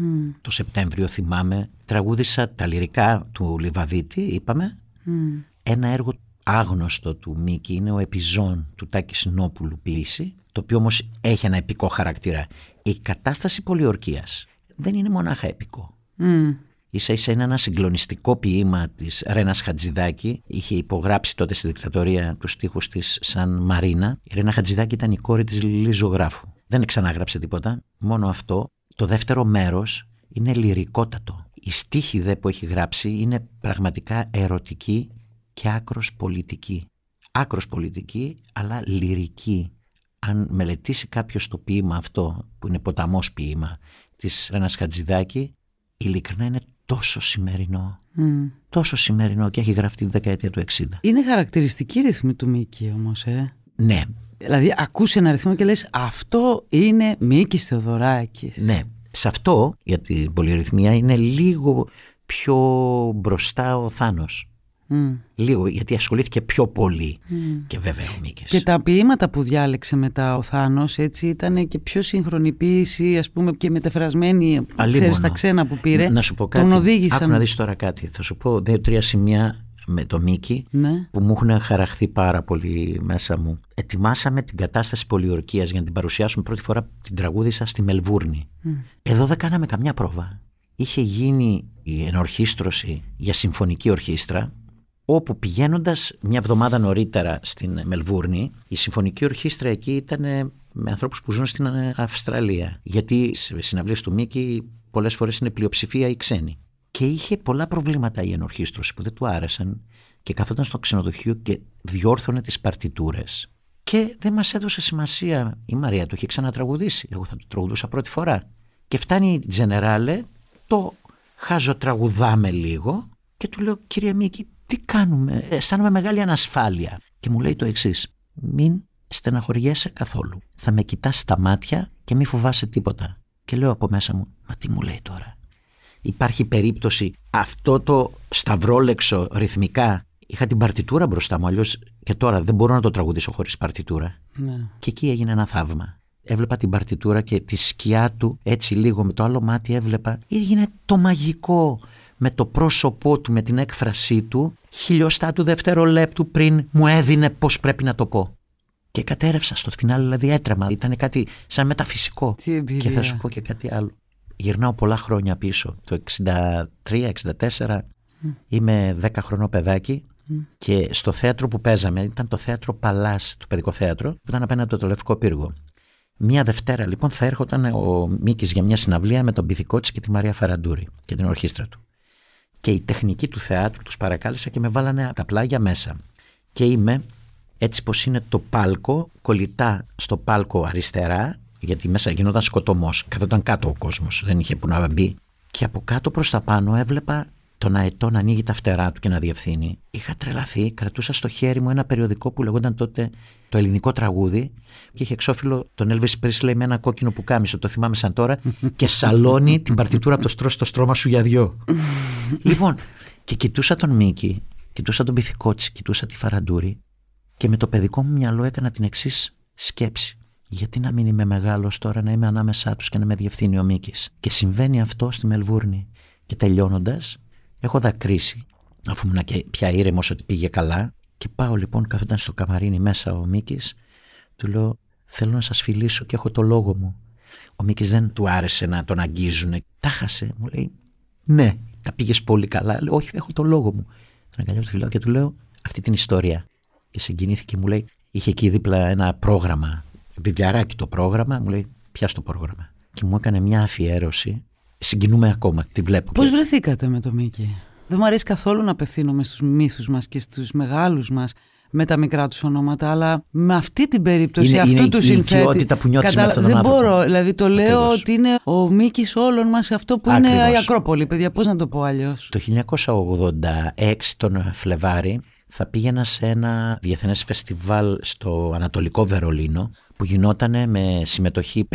Το Σεπτέμβριο θυμάμαι. Τραγούδισα τα λυρικά του Λιβαδίτη, είπαμε. Ένα έργο άγνωστο του Μίκη είναι ο Επιζών του Τάκης Συνόπουλου ποιήση, το οποίο όμως έχει ένα επικό χαρακτήρα. Η κατάσταση πολιορκίας δεν είναι μονάχα επικό. Μμ. Ίσα ίσα είναι ένα συγκλονιστικό ποίημα της Ρένας Χατζηδάκη. Είχε υπογράψει τότε στη δικτατορία τους στίχους της σαν Μαρίνα. Η Ρένα Χατζηδάκη ήταν η κόρη της Λιλή Ζωγράφου. Δεν ξανάγραψε τίποτα, μόνο αυτό. Το δεύτερο μέρος είναι λυρικότατο. Η στίχη δε που έχει γράψει είναι πραγματικά ερωτική και άκρος πολιτική. Άκρος πολιτική, αλλά λυρική. Αν μελετήσει κάποιος το ποίημα αυτό, που είναι ποταμός ποίημα, της Ρένας Χατζηδάκη, ειλικρινά είναι τόσο σημερινό. Μμ. Τόσο σημερινό και έχει γραφτεί τη δεκαετία του 60. Είναι χαρακτηριστική ρυθμή του Μίκη όμως, ε. Ναι, Δηλαδή ακούς ένα ρυθμό και λες αυτό είναι Μίκης Θεοδωράκης. ναι. Σε αυτό, για την πολυρυθμία, είναι λίγο πιο μπροστά ο Θάνος. Λίγο, γιατί ασχολήθηκε πιο πολύ. Και βέβαια ο Μίκης. Και τα ποίηματα που διάλεξε μετά ο Θάνος έτσι ήταν και πιο σύγχρονη ποίηση ας πούμε και μεταφρασμένη ξέρεις τα ξένα που πήρε; Να σου πω κάτι. Τον οδήγησαν. Άκου να δεις τώρα κάτι. Θα σου πω δύο-τρία σημεία με το Μίκη Ναι. που μου έχουν χαραχθεί πάρα πολύ μέσα μου. Ετοιμάσαμε την κατάσταση πολιορκίας για να την παρουσιάσουμε πρώτη φορά την τραγούδισα στη Μελβούρνη. Εδώ δεν κάναμε καμιά πρόβα. Είχε γίνει η ενορχίστρωση για συμφωνική ορχήστρα όπου πηγαίνοντας μια εβδομάδα νωρίτερα στην Μελβούρνη η συμφωνική ορχήστρα εκεί ήταν ε, με ανθρώπους που ζουν στην ε, Αυστραλία γιατί σε συναυλίες του Μίκη πολλές φορές είναι πλειοψηφία οι ξένοι και είχε πολλά προβλήματα η ενορχίστρωση που δεν του άρεσαν και καθόταν στο ξενοδοχείο και διόρθωνε τις παρτιτούρες. Και δεν μας έδωσε σημασία. Η Μαρία το είχε ξανατραγουδήσει. Εγώ θα το τραγουδούσα πρώτη φορά. Και φτάνει η Τζενεράλε, το χαζοτραγουδάμε λίγο και του λέω κύριε Μίκη τι κάνουμε, αισθάνομαι μεγάλη ανασφάλεια. Και μου λέει το εξής. μην στεναχωριέσαι καθόλου. Θα με κοιτάς στα μάτια και μη φοβάσαι τίποτα. Και λέω από μέσα μου, μα τι μου λέει τώρα υπάρχει περίπτωση αυτό το σταυρόλεξο ρυθμικά. Είχα την παρτιτούρα μπροστά μου, αλλιώς και τώρα δεν μπορώ να το τραγουδήσω χωρίς παρτιτούρα. Ναι. Και εκεί έγινε ένα θαύμα. Έβλεπα την παρτιτούρα και τη σκιά του έτσι λίγο με το άλλο μάτι έβλεπα. Έγινε το μαγικό με το πρόσωπό του, με την έκφρασή του, χιλιοστά του δευτερολέπτου πριν μου έδινε πώς πρέπει να το πω. Και κατέρευσα στο φινάλε, δηλαδή έτρεμα. Ήταν κάτι σαν μεταφυσικό. Τι εμπειρία. Και θα σου πω και κάτι άλλο. Γυρνάω πολλά χρόνια πίσω. Το 63-64 είμαι 10 χρονό παιδάκι και στο θέατρο που παίζαμε ήταν το θέατρο Παλάς, το παιδικό θέατρο, που ήταν απέναντι από το Λευκό Πύργο. Μία Δευτέρα λοιπόν θα έρχονταν ο Μίκης για μια συναυλία με τον Πυθικότσι και τη Μαρία Φαραντούρη και την ορχήστρα του. Και η τεχνική του θεάτρου τους παρακάλεσα και με βάλανε τα πλάγια μέσα. Και είμαι έτσι πως είναι το πάλκο, κολλητά στο πάλκο αριστερά, γιατί μέσα γινόταν σκοτωμός, καθόταν κάτω ο κόσμος, δεν είχε που να μπει. Και από κάτω προς τα πάνω έβλεπα τον αετό να ανοίγει τα φτερά του και να διευθύνει. Είχα τρελαθεί, κρατούσα στο χέρι μου ένα περιοδικό που λεγόταν τότε το ελληνικό τραγούδι και είχε εξώφυλλο τον Elvis Presley με ένα κόκκινο πουκάμισο, το θυμάμαι σαν τώρα, [LAUGHS] και σαλώνει την παρτιτούρα από το στρώ στο στρώμα σου για δυο. [LAUGHS] λοιπόν, και κοιτούσα τον Μίκη, κοιτούσα τον Πυθικότσι, κοιτούσα τη Φαραντούρη και με το παιδικό μου μυαλό έκανα την εξής σκέψη. Γιατί να μην είμαι μεγάλος τώρα να είμαι ανάμεσά τους και να με διευθύνει ο Μίκης. Και συμβαίνει αυτό στη Μελβούρνη. Και τελειώνοντας, έχω δακρύσει, αφού ήμουν και πια ήρεμος ότι πήγε καλά. Και πάω λοιπόν, καθόταν στο καμαρίνι μέσα ο Μίκης, του λέω: Θέλω να σας φιλήσω και έχω το λόγο μου. Ο Μίκης δεν του άρεσε να τον αγγίζουν. Τα χάσε, μου λέει: Ναι, τα πήγες πολύ καλά. Λέω: Όχι, έχω το λόγο μου. Τον αγκαλιάζω, του φιλάω και του λέω αυτή την ιστορία. Και συγκινήθηκε, μου λέει: Είχε εκεί δίπλα ένα πρόγραμμα, βιβλιαράκι το πρόγραμμα, μου λέει: Ποια το πρόγραμμα. Και μου έκανε μια αφιέρωση. Συγκινούμε ακόμα, τη βλέπω. Πώς και- βρεθήκατε με το Μίκη; Δεν μου αρέσει καθόλου να απευθύνομαι στους μύθους μας και στους μεγάλους μας με τα μικρά τους ονόματα, αλλά με αυτή την περίπτωση Είναι- αυτού είναι του η συνθέτη. οικειότητα που νιώθεις με αυτόν τον δεν άνθρωπο. μπορώ, δηλαδή το λέω Ακριβώς. ότι είναι ο Μίκης όλων μας αυτό που είναι Ακριβώς. η Ακρόπολη, παιδιά, πώς να το πω αλλιώς. Το 1986 τον Φλεβάρι θα πήγαινα σε ένα διεθνές φεστιβάλ στο Ανατολικό Βερολίνο που γινόταν με συμμετοχή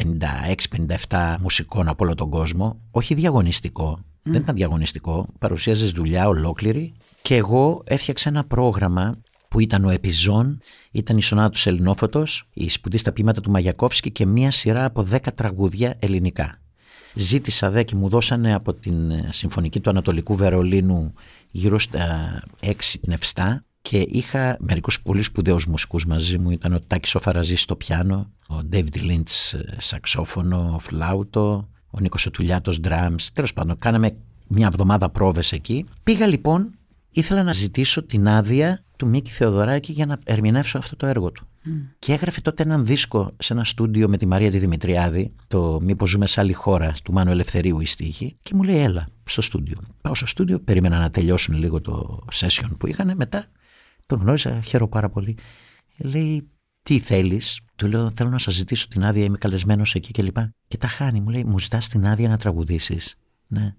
56-57 μουσικών από όλο τον κόσμο. Όχι διαγωνιστικό, δεν ήταν διαγωνιστικό, παρουσίαζες δουλειά ολόκληρη και εγώ έφτιαξα ένα πρόγραμμα που ήταν ο Επιζών, ήταν η Σονάτα του Σελινόφωτος, η σπουδής στα ποίηματα του Μαγιακόφσκι και μία σειρά από 10 τραγούδια ελληνικά. Ζήτησα δε και μου δώσανε από την ε, Συμφωνική του Ανατολικού Βερολίνου γύρω στα 6 την 7 και είχα μερικούς πολύ σπουδαίους μουσικούς μαζί μου. Ήταν ο Τάκης ο Φαραζής στο πιάνο, ο David Lynch ε, σαξόφωνο, φλάουτο, ο Νίκος ο Τουλιάτος drums. Τέλος πάντων, κάναμε μια εβδομάδα πρόβες εκεί. Πήγα λοιπόν, ήθελα να ζητήσω την άδεια του Μίκη Θεοδωράκη για να ερμηνεύσω αυτό το έργο του. Και έγραφε τότε έναν δίσκο σε ένα στούντιο με τη Μαρία τη Δημητριάδη, το Μήπως ζούμε σε άλλη χώρα του Μάνου Ελευθερίου η στίχη, και μου λέει: Έλα στο στούντιο. Πάω στο στούντιο, περίμενα να τελειώσουν λίγο το session που είχαν. Μετά τον γνώρισα, χαίρομαι πάρα πολύ. Λέει: Τι θέλεις, του λέω: Θέλω να σας ζητήσω την άδεια, είμαι καλεσμένος εκεί κλπ. Και, και τα χάνει, μου λέει: Μου ζητάς την άδεια να τραγουδήσεις. Ναι.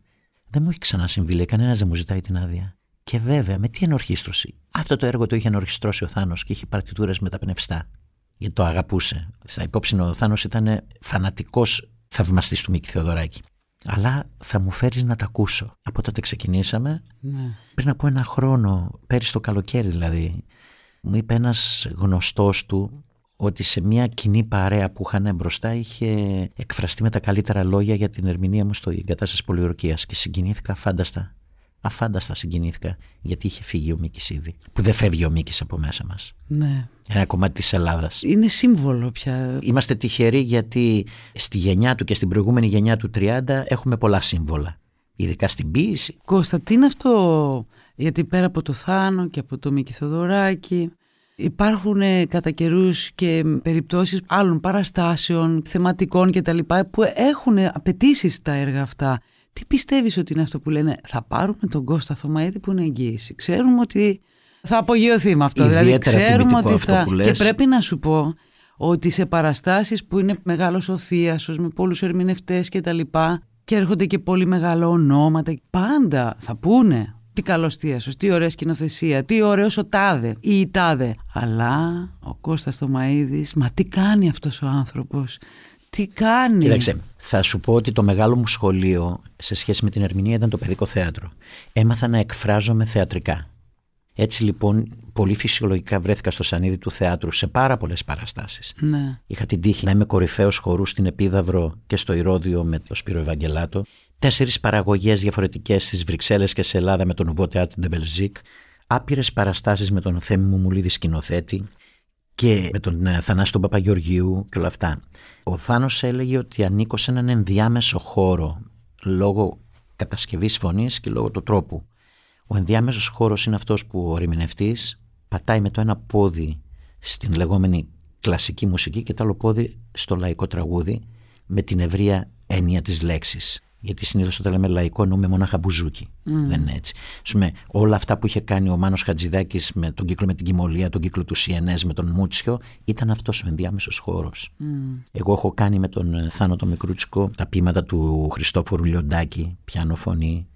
Δεν μου έχει ξανασυμβεί, λέει: Κανένας δεν μου ζητάει την άδεια. Και βέβαια, με τι ενορχίστρωση. Αυτό το έργο το είχε ενορχιστρώσει ο Θάνος και είχε παρτιτούρες με τα πνευστά. Γιατί το αγαπούσε. Στα υπόψη ο Θάνος ήταν φανατικός θαυμαστής του Μίκη Θεοδωράκη. Αλλά θα μου φέρεις να τα ακούσω. Από τότε ξεκινήσαμε, Ναι. πριν από ένα χρόνο, πέρυσι το καλοκαίρι δηλαδή, μου είπε ένας γνωστός του ότι σε μια κοινή παρέα που είχαν μπροστά είχε εκφραστεί με τα καλύτερα λόγια για την ερμηνεία μου στο εγκατάσταση πολιορκίας και συγκινήθηκα φάνταστα. Αφάνταστα συγκινήθηκα γιατί είχε φύγει ο Μίκης ήδη. Που δεν φεύγει ο Μίκης από μέσα μας. ναι. Ένα κομμάτι της Ελλάδας. Είναι σύμβολο πια. Είμαστε τυχεροί γιατί στη γενιά του και στην προηγούμενη γενιά του 30 έχουμε πολλά σύμβολα. Ειδικά στην ποίηση. Κώστα, τι είναι αυτό, γιατί πέρα από το Θάνο και από το Μίκη Θοδωράκη υπάρχουν ε, κατά καιρούς και περιπτώσεις άλλων παραστάσεων, θεματικών κτλ. που έχουν απαιτήσεις τα έργα αυτά. Τι πιστεύεις ότι είναι αυτό που λένε θα πάρουμε τον Κώστα Θωμαίδη που είναι εγγύηση. Ξέρουμε ότι θα απογειωθεί με αυτό. δηλαδή Ιδιαίτερα ξέρουμε τιμητικό ότι αυτό θα... που Και λες. πρέπει να σου πω ότι σε παραστάσεις που είναι μεγάλος ο θείασος με πολλούς ερμηνευτές και τα λοιπά και έρχονται και πολύ μεγάλα ονόματα πάντα θα πούνε τι καλός θείασος, τι ωραία σκηνοθεσία, τι ωραίος ο τάδε ή η τάδε. Αλλά ο Κώστας Τωμαίδης, μα τι κάνει αυτός ο άνθρωπος, τι κάνει; Κοίταξε, θα σου πω ότι το μεγάλο μου σχολείο σε σχέση με την ερμηνεία ήταν το παιδικό θέατρο. Έμαθα να εκφράζομαι θεατρικά. Έτσι λοιπόν, πολύ φυσιολογικά βρέθηκα στο σανίδι του θεάτρου σε πάρα πολλές παραστάσεις. Ναι. Είχα την τύχη να είμαι κορυφαίος χορούς στην Επίδαυρο και στο Ηρώδιο με τον Σπύρο Ευαγγελάτο. Τέσσερις παραγωγές διαφορετικές στις Βρυξέλλες και σε Ελλάδα με τον Nouveau Théâtre de Belgique. Άπειρες παραστάσεις με τον Θέμη Μουμουλίδη σκηνοθέτη και με τον ε, Θανάση τον Παπαγεωργίου και όλα αυτά. Ο Θάνος έλεγε ότι ανήκω σε έναν ενδιάμεσο χώρο λόγω κατασκευής φωνής και λόγω του τρόπου. Ο ενδιάμεσος χώρος είναι αυτός που ο ερμηνευτής πατάει με το ένα πόδι στην λεγόμενη κλασική μουσική και το άλλο πόδι στο λαϊκό τραγούδι με την ευρεία έννοια της λέξης. Γιατί συνήθως όταν λέμε λαϊκό εννοούμε μονάχα μπουζούκι. Δεν είναι έτσι. Ας πούμε, όλα αυτά που είχε κάνει ο Μάνος Χατζηδάκης με τον κύκλο με την Κιμολία, τον κύκλο του Σιενές με τον Μούτσιο, ήταν αυτός ο ενδιάμεσος χώρος. Εγώ έχω κάνει με τον ε, Θάνο το Μικρούτσικο τα ποίηματα του Χριστόφορου Λιοντάκη, πιάνο φωνή.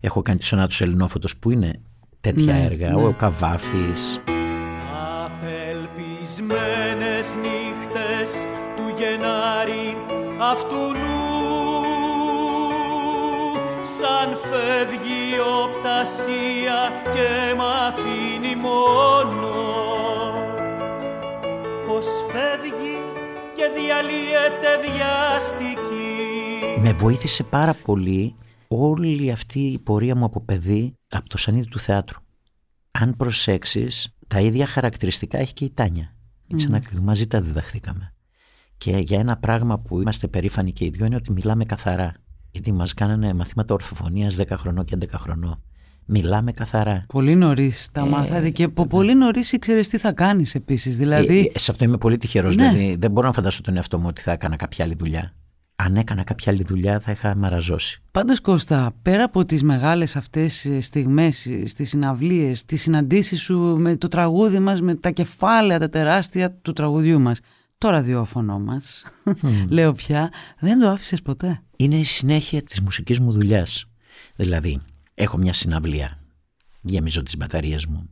Έχω κάνει τη σονάτους Ελληνόφωτος που είναι τέτοια Ναι, έργα. ναι. Ο Καβάφης. Απελπισμένες νύχτες του Γενάρη αυτού νου σαν φεύγει οπτασία και μ' αφήνει μόνο πως φεύγει και διαλύεται βιαστική Με βοήθησε πάρα πολύ όλη αυτή η πορεία μου από παιδί από το σανίδι του θεάτρου. Αν προσέξεις, τα ίδια χαρακτηριστικά έχει και η Τάνια. Έτσι mm. μαζί τα διδαχθήκαμε. Και για ένα πράγμα που είμαστε περήφανοι και οι δυο είναι ότι μιλάμε καθαρά. Γιατί μας κάνανε μαθήματα ορθοφωνίας 10 χρονών και 11 χρονών. Μιλάμε καθαρά. Πολύ νωρίς τα μάθατε και από πολύ νωρίς ήξερες τι θα κάνεις επίσης. Δηλαδή. Ε, ε, σε αυτό είμαι πολύ τυχερός. Ναι. Δηλαδή, δεν μπορώ να φανταστώ τον εαυτό μου ότι θα έκανα κάποια άλλη δουλειά. Αν έκανα κάποια άλλη δουλειά, θα είχα μαραζώσει. Πάντως Κώστα, πέρα από τις μεγάλες αυτές ε, στιγμές ε, στις συναυλίες, τις συναντήσεις σου με το τραγούδι μας, με τα κεφάλαια τα τεράστια του τραγουδιού μας, το ραδιόφωνο μας, λέω πια, δεν το άφησες ποτέ. είναι η συνέχεια της μουσικής μου δουλειάς. Δηλαδή, έχω μια συναυλία, γεμίζω τις μπαταρίες μου.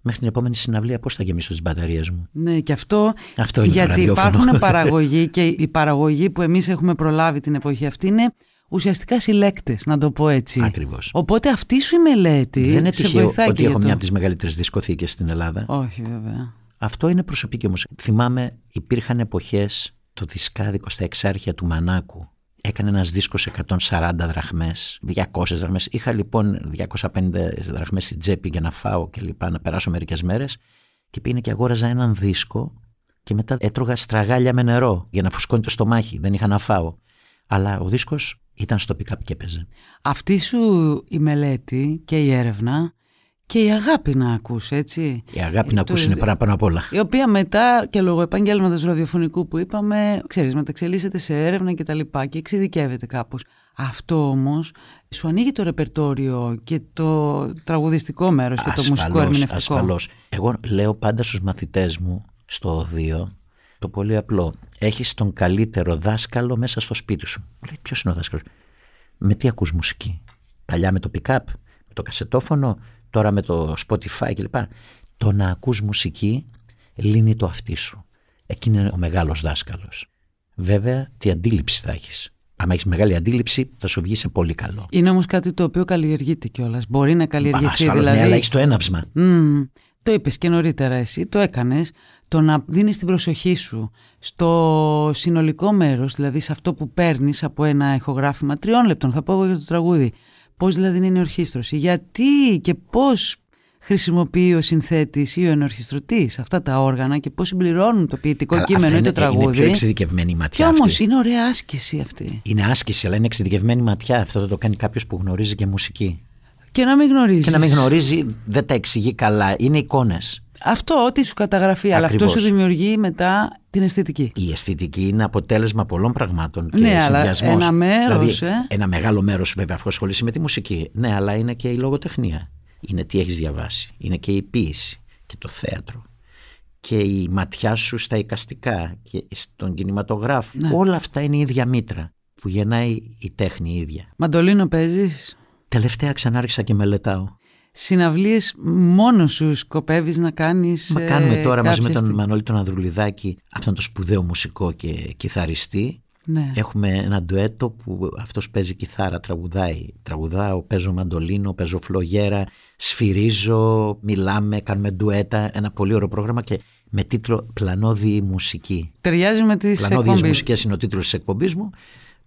Μέχρι την επόμενη συναυλία πώς θα γεμίσω τις μπαταρίες μου; Ναι, και αυτό, Αυτό είναι το γιατί ραδιόφωνο. υπάρχουν [LAUGHS] παραγωγοί και η παραγωγή που εμείς έχουμε προλάβει την εποχή αυτή είναι ουσιαστικά συλλέκτες, να το πω έτσι. Ακριβώς. Οπότε αυτή σου η μελέτη Δεν είναι σε τυχαίο βοηθάει ότι και για έχω το- μια από τις μεγαλύτερες δισκοθήκες στην Ελλάδα. Όχι βέβαια. Αυτό είναι προσωπική όμως. Θυμάμαι υπήρχαν εποχές το δισκάδικο στα εξάρχεια του Μανάκου. Έκανε ένας δίσκος 140 δραχμές, 200 δραχμές. Είχα λοιπόν 250 δραχμές στην τσέπη για να φάω και λοιπά, να περάσω μερικές μέρες και πήγαινε και αγόραζα έναν δίσκο και μετά έτρωγα στραγάλια με νερό για να φουσκώνει το στομάχι. Δεν είχα να φάω. Αλλά ο δίσκος ήταν στο pick-up και έπαιζε. Αυτή σου η μελέτη και η έρευνα και η αγάπη να ακούς, έτσι. Η αγάπη να το- ακούσει είναι πάνω, πάνω απ' όλα. Η οποία μετά και λόγω επαγγέλματος ραδιοφωνικού που είπαμε, ξέρεις, μεταξελίσσεται σε έρευνα και τα λοιπά και εξειδικεύεται κάπως. Αυτό όμως σου ανοίγει το ρεπερτόριο και το τραγουδιστικό μέρος και το μουσικό ερμηνευτικό. Ασφαλώς. Εγώ λέω πάντα στους μαθητές μου στο οδείο το πολύ απλό. Έχεις τον καλύτερο δάσκαλο μέσα στο σπίτι σου. Μου λέει ποιος είναι ο δάσκαλος. Με τι ακούς μουσική; Παλιά με το pick-up, με το κασετόφωνο, τώρα με το Spotify κλπ. Το να ακούς μουσική λύνει το αυτί σου. Εκείνη είναι ο μεγάλος δάσκαλος. Βέβαια, τι αντίληψη θα έχεις. Αν έχεις μεγάλη αντίληψη, θα σου βγει σε πολύ καλό. Είναι όμως κάτι το οποίο καλλιεργείται κιόλας. Μπορεί να καλλιεργηθεί. Ασφαλώς, δηλαδή... ναι, αλλά έχεις το έναυσμα. Μμμ. το είπες και νωρίτερα εσύ, το έκανες. Το να δίνεις την προσοχή σου στο συνολικό μέρος, δηλαδή σε αυτό που παίρνεις από ένα ηχογράφημα τριών λεπτών, θα πω εγώ για το τραγούδι. Πώς δηλαδή είναι η ορχήστρωση, γιατί και πώς χρησιμοποιεί ο συνθέτης ή ο ενορχιστρωτής αυτά τα όργανα και πώς συμπληρώνουν το ποιητικό Αλλά κείμενο αυτά ή το είναι, τραγούδι. Είναι πιο εξειδικευμένη η και ματιά όμως αυτή. είναι ωραία άσκηση αυτή. Είναι άσκηση, αλλά είναι εξειδικευμένη ματιά. Αυτό θα το κάνει κάποιος που γνωρίζει και μουσική. Και να μην γνωρίζεις. Και να μην γνωρίζει, δεν τα εξηγεί καλά. Είναι εικόνες. Αυτό ό,τι σου καταγραφεί, αλλά αυτό Ακριβώς. σου δημιουργεί μετά την αισθητική. Η αισθητική είναι αποτέλεσμα πολλών πραγμάτων και Ναι, αλλά συνδυασμός. ένα μέρος, δηλαδή, ε. Ένα μεγάλο μέρος, βέβαια, αφού ασχολείσαι με τη μουσική. Ναι, αλλά είναι και η λογοτεχνία. Είναι τι έχεις διαβάσει. Είναι και η ποίηση και το θέατρο. Και η ματιά σου στα εικαστικά και στον κινηματογράφο. Ναι. Όλα αυτά είναι η ίδια μήτρα που γεννάει η τέχνη η ίδια. Μαντολίνο παίζεις, Τελευταία ξανά άρχισα και μελετάω. Συναυλίες μόνος σου σκοπεύεις να κάνεις Μα ε, κάνουμε τώρα μαζί με κάποια τον στιγμή. Μανώλη τον Ανδρουλιδάκη αυτόν τον σπουδαίο μουσικό και κιθαριστή. Ναι. Έχουμε ένα ντουέτο που αυτός παίζει κιθάρα, τραγουδάει. Τραγουδάω, παίζω μαντολίνο, παίζω φλογέρα, σφυρίζω, μιλάμε, κάνουμε ντουέτα. Ένα πολύ ωραίο πρόγραμμα και με τίτλο «Πλανόδιη μουσική». Ταιριάζει με τις «Πλανόδιες εκπομπές. μουσικές» είναι ο τίτλος της εκπομπής μου.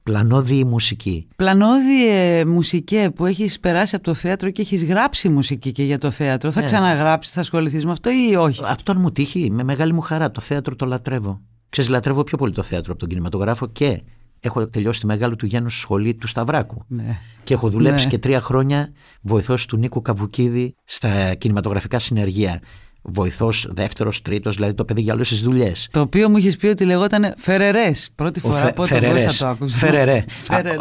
«Πλανόδιη μουσική». Πλανόδιε μουσικέ που έχεις περάσει από το θέατρο και έχεις γράψει μουσική και για το θέατρο. Θα Ναι. ξαναγράψεις, θα ασχοληθείς με αυτό ή όχι; Αυτόν μου τύχει με μεγάλη μου χαρά. Το θέατρο το λατρεύω. Ξέρεις, λατρεύω πιο πολύ το θέατρο από τον κινηματογράφο και έχω τελειώσει τη μεγάλη του Γέννου σχολή του Σταυράκου. Ναι. Και έχω δουλέψει Ναι. και τρία χρόνια βοηθός του Νίκου Καβουκίδη στα κινηματογραφικά συνεργεία. Βοηθός, δεύτερος, τρίτος, δηλαδή το παιδί για όλες τις δουλειές. Το οποίο μου είχες πει ότι λεγόταν Φερερές. Πρώτη φορά που το Κώστα το άκουσα. Φερερέ. [LAUGHS] Φερερέ.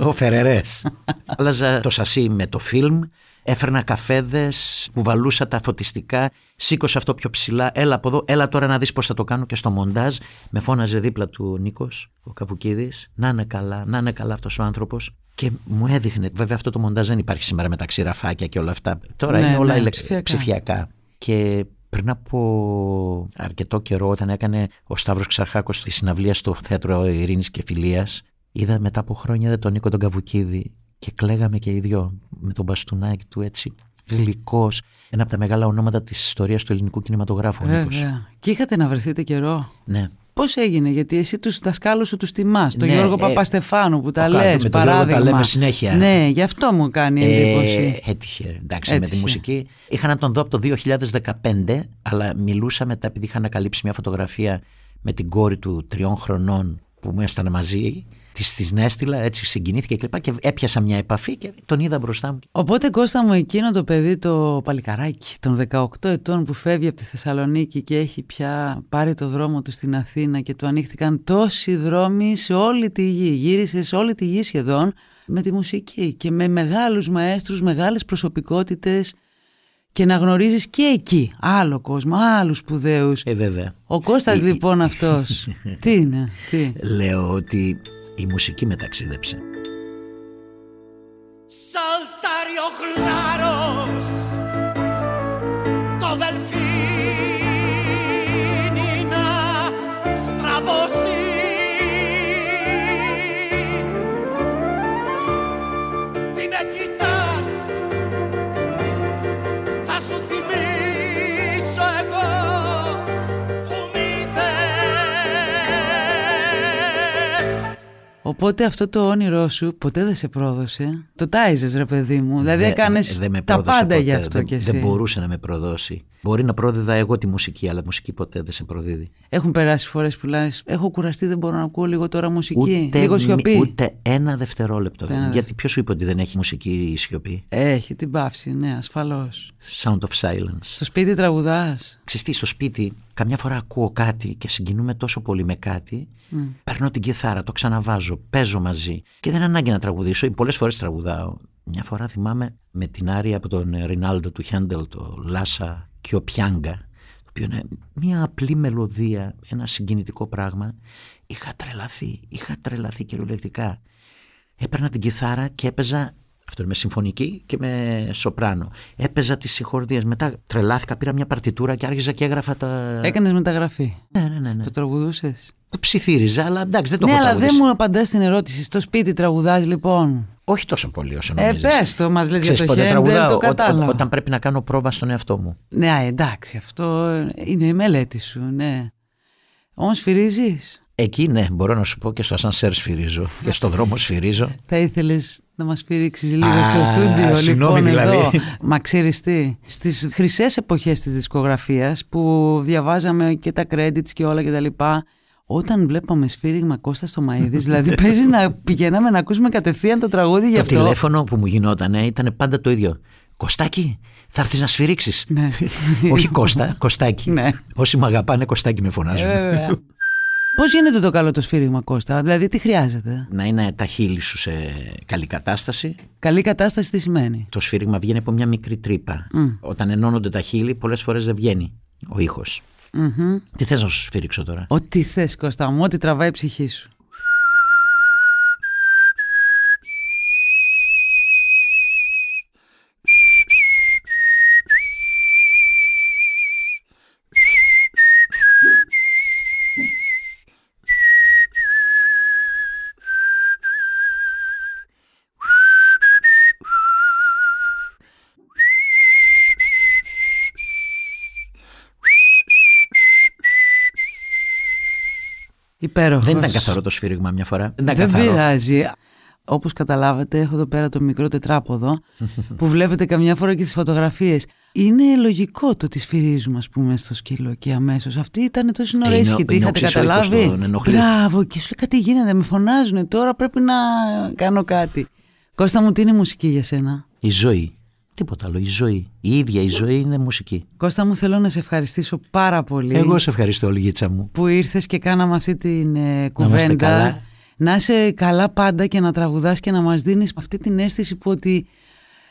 Ο Φερερές. [LAUGHS] Άλλαζα το σασί με το φιλμ. Έφερνα καφέδες, κουβαλούσα τα φωτιστικά, σήκωσα αυτό πιο ψηλά. Έλα από εδώ, έλα τώρα να δεις πώς θα το κάνω. Και στο μοντάζ με φώναζε δίπλα του Νίκος, ο Καβουκίδης. Να είναι καλά, να είναι καλά αυτός ο άνθρωπος. Και μου έδειχνε, βέβαια αυτό το μοντάζ δεν υπάρχει σήμερα με τα ξηραφάκια και όλα αυτά. Τώρα Ναι, είναι όλα ναι, ηλε- ψηφιακά. ψηφιακά. Και πριν από αρκετό καιρό όταν έκανε ο Σταύρος Ξαρχάκος τη συναυλία στο Θέατρο Ειρήνης και Φιλίας είδα μετά από χρόνια είδα τον Νίκο τον Καβουκίδη και κλαίγαμε και οι δυο με τον μπαστούνάκι του έτσι γλυκός ένα από τα μεγάλα ονόματα της ιστορίας του ελληνικού κινηματογράφου ο Νίκος. Βέβαια. Και είχατε να βρεθείτε καιρό. Ναι. Πώς έγινε, Γιατί εσύ τους δασκάλου σου τους τιμάς. Τον Ναι, Γιώργο ε, Παπαστεφάνου που τα ο Κάρλο, λες. με τον Γιώργο Παράδειγμα. τα λέμε συνέχεια. Ναι, γι' αυτό μου κάνει εντύπωση. Ε, έτυχε, εντάξει, με τη Έτυχε. μουσική. Είχα να τον δω από το 2015, αλλά μιλούσα μετά επειδή είχα ανακαλύψει μια φωτογραφία με την κόρη του τριών χρονών που μου έστανε μαζί. Τη την έστειλα, έτσι συγκινήθηκε και, λοιπά και έπιασα μια επαφή και τον είδα μπροστά μου. Οπότε Κώστα μου εκείνο το παιδί το παλικαράκι των 18 ετών που φεύγει από τη Θεσσαλονίκη και έχει πια πάρει το δρόμο του στην Αθήνα και του ανοίχτηκαν τόσοι δρόμοι σε όλη τη γη. Γύρισε σε όλη τη γη σχεδόν με τη μουσική και με μεγάλους μαέστρους, μεγάλες προσωπικότητες και να γνωρίζεις και εκεί άλλο κόσμο, άλλους σπουδαίους. Ε, βέβαια. Ο Κώστας Ε, λοιπόν αυτός, τι είναι, τι; Λέω ότι η μουσική με ταξίδεψε. Saltario claros Οπότε αυτό το όνειρό σου ποτέ δεν σε πρόδωσε. Το τάιζες ρε παιδί μου. Δηλαδή Δε- έκανες δεν με τα πρόδωσε πάντα ποτέ. γι' αυτό δεν, κι εσύ. Δεν μπορούσε να με προδώσει. Μπορεί να πρόδιδα εγώ τη μουσική, αλλά η μουσική ποτέ δεν σε προδίδει. Έχουν περάσει φορές που λες έχω κουραστεί δεν μπορώ να ακούω λίγο τώρα μουσική. λίγο μη- σιωπή. ούτε ένα δευτερόλεπτο. Ούτε ένα Γιατί ποιος σου είπε ότι δεν έχει μουσική η σιωπή; Έχει την πάυση, ναι ασφαλώς. Sound of silence. Στο σπίτι τραγουδάς. Ξεστή στο σπίτι, καμιά φορά ακούω κάτι και συγκινούμε τόσο πολύ με κάτι. Παίρνω την κιθάρα, το ξαναβάζω, παίζω μαζί. Και δεν είναι ανάγκη να τραγουδήσω. Πολλές φορές τραγουδάω. Μια φορά θυμάμαι με την άρια από τον Ρινάλντο του Χέντελ, το Λάσα Κιοπιάγκα, το οποίο είναι μια απλή μελωδία, ένα συγκινητικό πράγμα. Είχα τρελαθεί, είχα τρελαθεί κυριολεκτικά. Έπαιρνα την κιθάρα και έπαιζα. Αυτό είναι με συμφωνική και με σοπράνο. Έπαιζα τις συγχορδίες. Μετά τρελάθηκα, πήρα μια παρτιτούρα και άρχιζα και έγραφα τα. Έκανες μεταγραφή. Ναι, ναι, ναι. ναι. Το τραγουδούσες. Το ψιθύριζα, αλλά εντάξει δεν το ναι, έχω αλλά δεν τραγουδήσει. μου απαντάς την ερώτηση. Στο σπίτι τραγουδάς λοιπόν; Όχι τόσο πολύ όσο Ε, νομίζεις. πες το, μας λες για Ξέρεις το πότε Χέντελ, τραγουδάω, το Ό- ό- κατάλαβα. όταν πρέπει να κάνω πρόβα στον εαυτό μου. Ναι, α, εντάξει, αυτό είναι η μελέτη σου, ναι. Όμως σφυρίζει. Εκεί ναι, μπορώ να σου πω και στο ασανσέρ σφυρίζω και στο δρόμο [LAUGHS] σφυρίζω. Θα ήθελες να μας πήριξεις λίγο Α, στο στούντιο, συγγνώμη, λοιπόν, δηλαδή. εδώ. [LAUGHS] Μα ξέρεις τι, στις χρυσές εποχές της δισκογραφίας που διαβάζαμε και τα credits και όλα κτλ. Όταν βλέπαμε σφύριγμα Κώστας στο Μαΐδης, δηλαδή [LAUGHS] παίζει να πηγαίναμε να ακούσουμε κατευθείαν το τραγούδι γι' το αυτό. τηλέφωνο που μου γινόταν ήταν πάντα το ίδιο. Κωστάκι, θα έρθεις να σφυρίξεις. Ναι. [LAUGHS] Όχι Κώστα, Κωστάκι. Ναι. Όσοι με αγαπάνε, Κωστάκι με φωνάζουν. [LAUGHS] Πώς γίνεται το καλό το σφύριγμα Κώστα, δηλαδή τι χρειάζεται; να είναι τα χείλη σου σε καλή κατάσταση. Καλή κατάσταση τι σημαίνει; Το σφύριγμα βγαίνει από μια μικρή τρύπα. Όταν ενώνονται τα χείλη, πολλές φορές δεν βγαίνει ο ήχος. Μμμ. Τι θες να σου σφυρίξω τώρα; Ό,τι θες Κώστα μου, ό,τι τραβάει η ψυχή σου. Υπέροχος. Δεν ήταν καθαρό το σφύριγμα μια φορά. Δεν ήταν Δεν καθαρό. πειράζει. Όπως καταλάβατε, έχω εδώ πέρα το μικρό τετράποδο [LAUGHS] που βλέπετε καμιά φορά και στις φωτογραφίες. Είναι λογικό το ότι σφυρίζουμε, ας πούμε, στο σκύλο και αμέσως. Αυτή ήταν τόσο ώρα Ε, είναι ο- ήσυχη. Τι είναι ο είχατε όξης ο ήχος, καταλάβει. τον ενοχλεί. Μπράβο, και σου λέει κάτι γίνεται, με φωνάζουν. Τώρα πρέπει να κάνω κάτι. Κώστα μου, τι είναι η μουσική για σένα; Η ζωή. Τίποτα άλλο. Η ζωή. Η ίδια η ζωή είναι μουσική. Κώστα μου, θέλω να σε ευχαριστήσω πάρα πολύ. Εγώ σε ευχαριστώ, Λιγίτσα μου. που ήρθες και κάναμε αυτή την ε, είμαστε κουβέντα. καλά. Να είσαι καλά πάντα και να τραγουδάς και να μας δίνεις αυτή την αίσθηση που ότι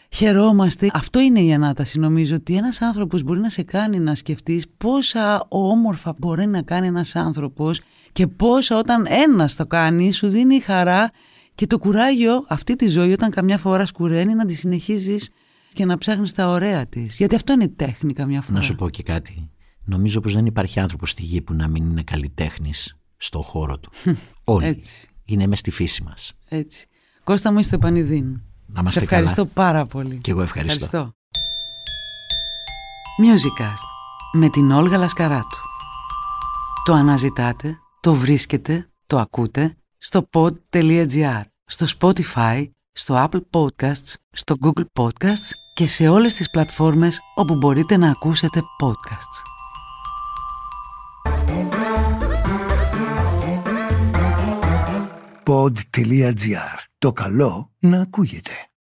χαιρόμαστε. Αυτό είναι η ανάταση νομίζω ότι ένας άνθρωπος μπορεί να σε κάνει να σκεφτείς πόσα όμορφα μπορεί να κάνει ένας άνθρωπος και πόσα όταν ένας το κάνει σου δίνει χαρά και το κουράγιο αυτή τη ζωή όταν καμιά φορά σκουραίνει να τη συνεχίζεις και να ψάχνεις τα ωραία της. Γιατί αυτό είναι η τέχνη καμιά φορά. Να σου πω και κάτι. Νομίζω πως δεν υπάρχει άνθρωπος στη γη που να μην είναι καλλιτέχνης στο χώρο του. Όλοι. Έτσι. Είναι μέσα στη φύση μας. Έτσι. Κώστα μου είστε πανηδίν. Να είμαστε Σε ευχαριστώ καλά. πάρα πολύ. Και εγώ ευχαριστώ. Musicast με την Όλγα Λασκαράτου. Το αναζητάτε, το βρίσκετε, το ακούτε στο pod.gr, στο Spotify, στο Apple Podcasts, στο Google Podcasts και σε όλες τις πλατφόρμες όπου μπορείτε να ακούσετε podcasts. pod.gr. Το καλό να ακούγεται.